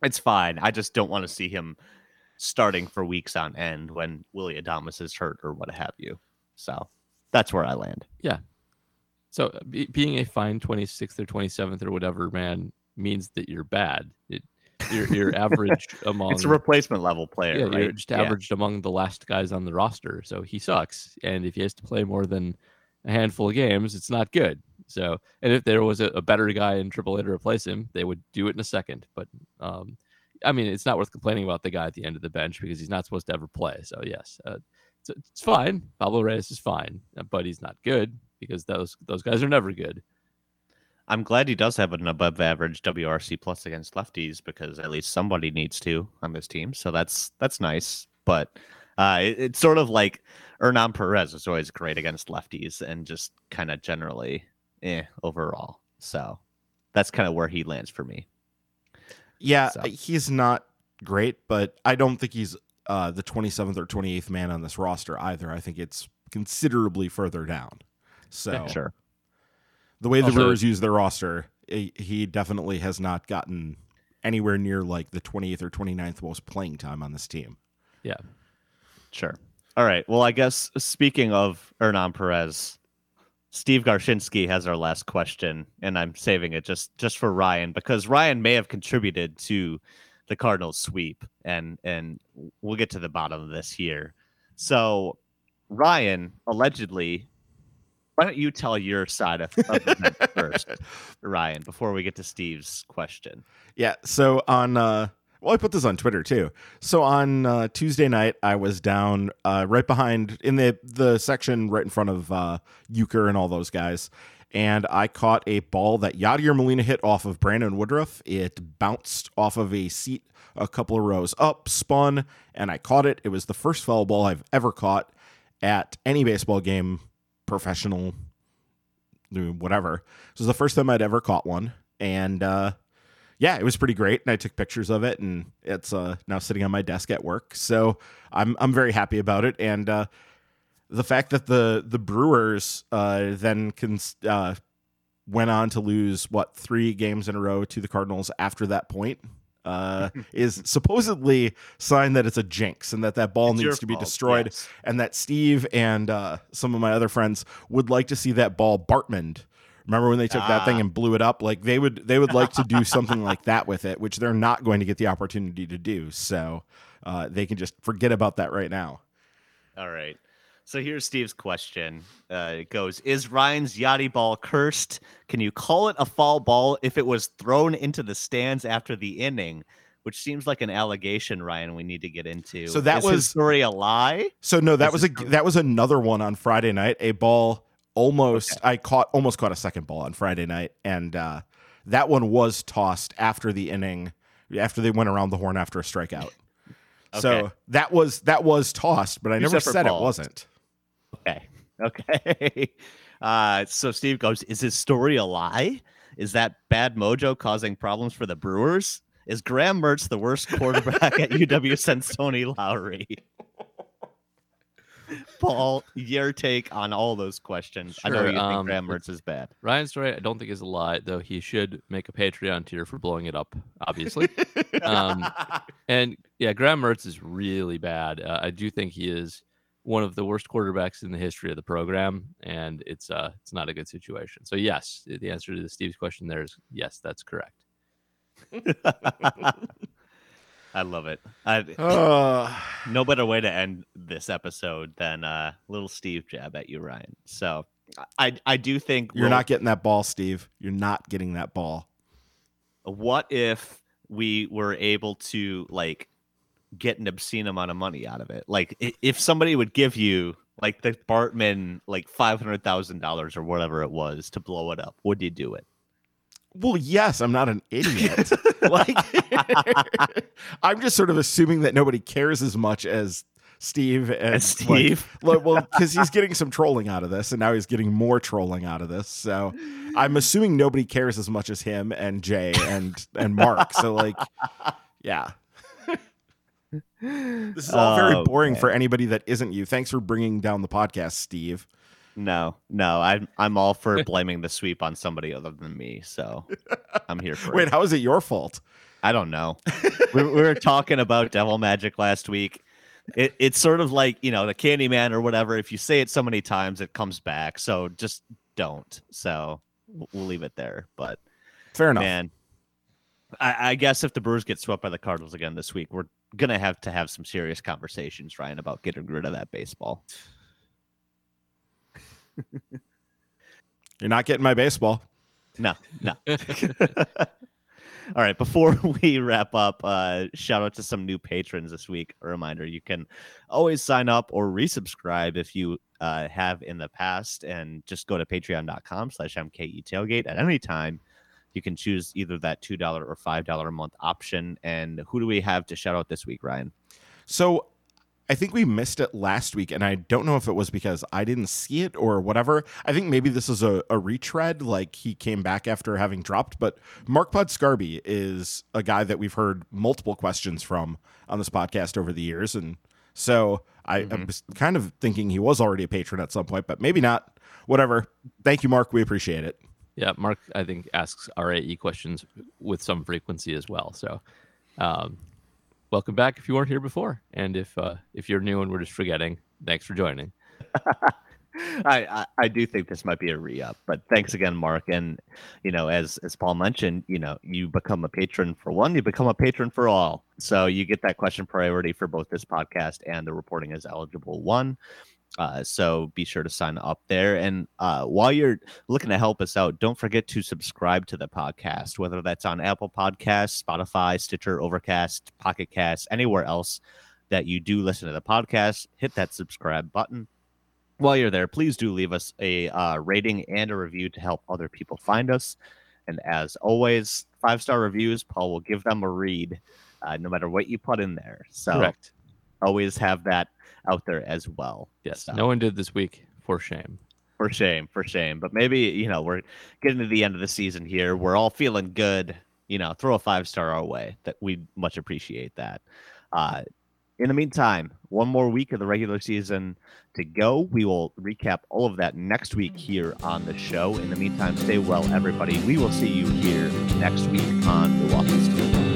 It's fine. I just don't want to see him starting for weeks on end when Willy Adames is hurt or what have you. So, that's where I land. Yeah. So be, being a fine 26th or 27th or whatever man means that you're bad. It, you're, you're average *laughs* among. It's a replacement level player, yeah, right? you're just averaged among the last guys on the roster, so he sucks. And if he has to play more than a handful of games, it's not good. So, and if there was a, a better guy in AAA to replace him, they would do it in a second. But, um, I mean, it's not worth complaining about the guy at the end of the bench because he's not supposed to ever play. So, yes, uh, it's, it's fine. Pablo Reyes is fine, but he's not good because those those guys are never good. I'm glad he does have an above average WRC plus against lefties because at least somebody needs to on this team. So that's that's nice. But uh, it, it's sort of like Hernan Perez is always great against lefties and just kind of generally eh overall. So that's kind of where he lands for me. Yeah, So. he's not great, but I don't think he's uh, the 27th or 28th man on this roster either. I think it's considerably further down. So Sure. The way the Also- Brewers use their roster, he he definitely has not gotten anywhere near like the 28th or 29th most playing time on this team. Yeah. Sure. All right. Well, I guess speaking of Hernan Perez, Steve Garshinsky has our last question, and I'm saving it just just for Ryan because Ryan may have contributed to the Cardinals sweep, and and we'll get to the bottom of this here. So, Ryan allegedly, why don't you tell your side of, of the *laughs* first, Ryan, before we get to Steve's question? Yeah. So on, uh, well, I put this on Twitter too. So on uh, Tuesday night, I was down uh, right behind in the the section right in front of uh, Uecker and all those guys, and I caught a ball that Yadier Molina hit off of Brandon Woodruff. It bounced off of a seat a couple of rows up, spun, and I caught it. It was the first foul ball I've ever caught at any baseball game, professional, whatever. This was the first time I'd ever caught one, and uh, yeah, it was pretty great. And I took pictures of it, and it's uh, now sitting on my desk at work. So I'm I'm very happy about it, and uh, the fact that the the Brewers uh, then can uh, went on to lose what three games in a row to the Cardinals after that point. Uh, *laughs* is supposedly sign that it's a jinx and that that ball It's needs to be fault, destroyed yes. and that Steve and uh, some of my other friends would like to see that ball Bartmaned. Remember when they took that thing Ah. and blew it up? Like they would, they would like to do something like that with it, which they're not going to get the opportunity to do. So uh, they can just forget about that right now. All right. So here's Steve's question. Uh, it goes: Is Ryan's Yadi ball cursed? Can you call it a foul ball if it was thrown into the stands after the inning? Which seems like an allegation, Ryan. We need to get into. So that Is was- story a lie. So no, that was a is true. that was another one on Friday night. A ball almost I caught almost caught a second ball on Friday night, and uh, that one was tossed after the inning, after they went around the horn after a strikeout. So that was that was tossed, but I Two never separate said it wasn't. Okay. *laughs* Okay. Uh, so Steve goes: Is his story a lie? Is that bad mojo causing problems for the Brewers? Is Graham Mertz the worst quarterback at UW *laughs* since Tony Lowery? Paul, your take on all those questions. I know Sure, you think um, Graham Mertz is bad. Ryan's story, I don't think is a lie, though. He should make a Patreon tier for blowing it up, obviously. um, *laughs* and yeah, Graham Mertz is really bad. Uh, I do think he is one of the worst quarterbacks in the history of the program, and it's uh, it's not a good situation. So yes, the the answer to the Steve's question there is yes, that's correct. *laughs* I love it. I, Uh, *sighs* no better way to end this episode than uh, little Steve jab at you, Ryan. So I I do think you're we'll- not getting that ball, Steve. You're not getting that ball. what if we were able to like get an obscene amount of money out of it like if somebody would give you like the bartman like $500000 or whatever it was to blow it up would you do it Well, yes, I'm not an idiot. *laughs* like, *laughs* I'm just sort of assuming that nobody cares as much as Steve and, And Steve. Like, well, because he's getting some trolling out of this, and now he's getting more trolling out of this. So I'm assuming nobody cares as much as him and Jay and and Mark. So like, yeah. *laughs* This is all very Oh, boring man. for anybody that isn't you. Thanks for bringing down the podcast, Steve. no no i'm i'm all for blaming the sweep on somebody other than me so *laughs* i'm here for Wait, it how is it your fault? I don't know. *laughs* we, we were talking about Devil Magic last week. It, it's sort of like you know the Candyman or whatever. If you say it so many times, it comes back. So just don't. So we'll we'll leave it there. But Fair enough. man, I, I guess if the Brewers get swept by the Cardinals again this week, we're gonna have to have some serious conversations, Ryan, about getting rid of that baseball. You're not getting my baseball. No, no. *laughs* All right, before *laughs* we wrap up, uh, shout out to some new patrons this week. A reminder you can always sign up or resubscribe if you uh, have in the past, and just go to patreon.com slash MKE tailgate at any time. You can choose either that $2 or $5 a month option. And who do we have to shout out this week, Ryan? So I think we missed it last week, and I don't know if it was because I didn't see it or whatever. I think maybe this is a, a retread, like he came back after having dropped. But Mark Pudscarby is a guy that we've heard multiple questions from on this podcast over the years, and so I, Mhm. I was kind of thinking he was already a patron at some point, but maybe not. Whatever. Thank you, Mark. We appreciate it. Yeah, Mark, I think asks RAE questions with some frequency as well. So, um, welcome back if you weren't here before, and if uh, if you're new and we're just forgetting, thanks for joining. *laughs* I, I I do think this might be a re-up, but thanks again, Mark. And you know, as as Paul mentioned, you know, you become a patron for one, you become a patron for all. So you get that question priority for both this podcast and the reporting is eligible one. Uh, so be sure to sign up there. And uh, while you're looking to help us out, don't forget to subscribe to the podcast, whether that's on Apple Podcasts, Spotify, Stitcher, Overcast, Pocket Cast, anywhere else that you do listen to the podcast. Hit that subscribe button while you're there, please do leave us a uh, rating and a review to help other people find us. And as always, five star reviews, Paul will give them a read, uh, no matter what you put in there. So Correct. always have that out there as well. Yes. So, No one did this week for shame. for shame, for shame. But maybe you know we're getting to the end of the season here. We're all feeling good. You know, throw a five star our way. That we'd much appreciate that. Uh, in the meantime, one more week of the regular season to go. We will recap all of that next week here on the show. In the meantime, stay well, everybody. We will see you here next week on Milwaukee Steel.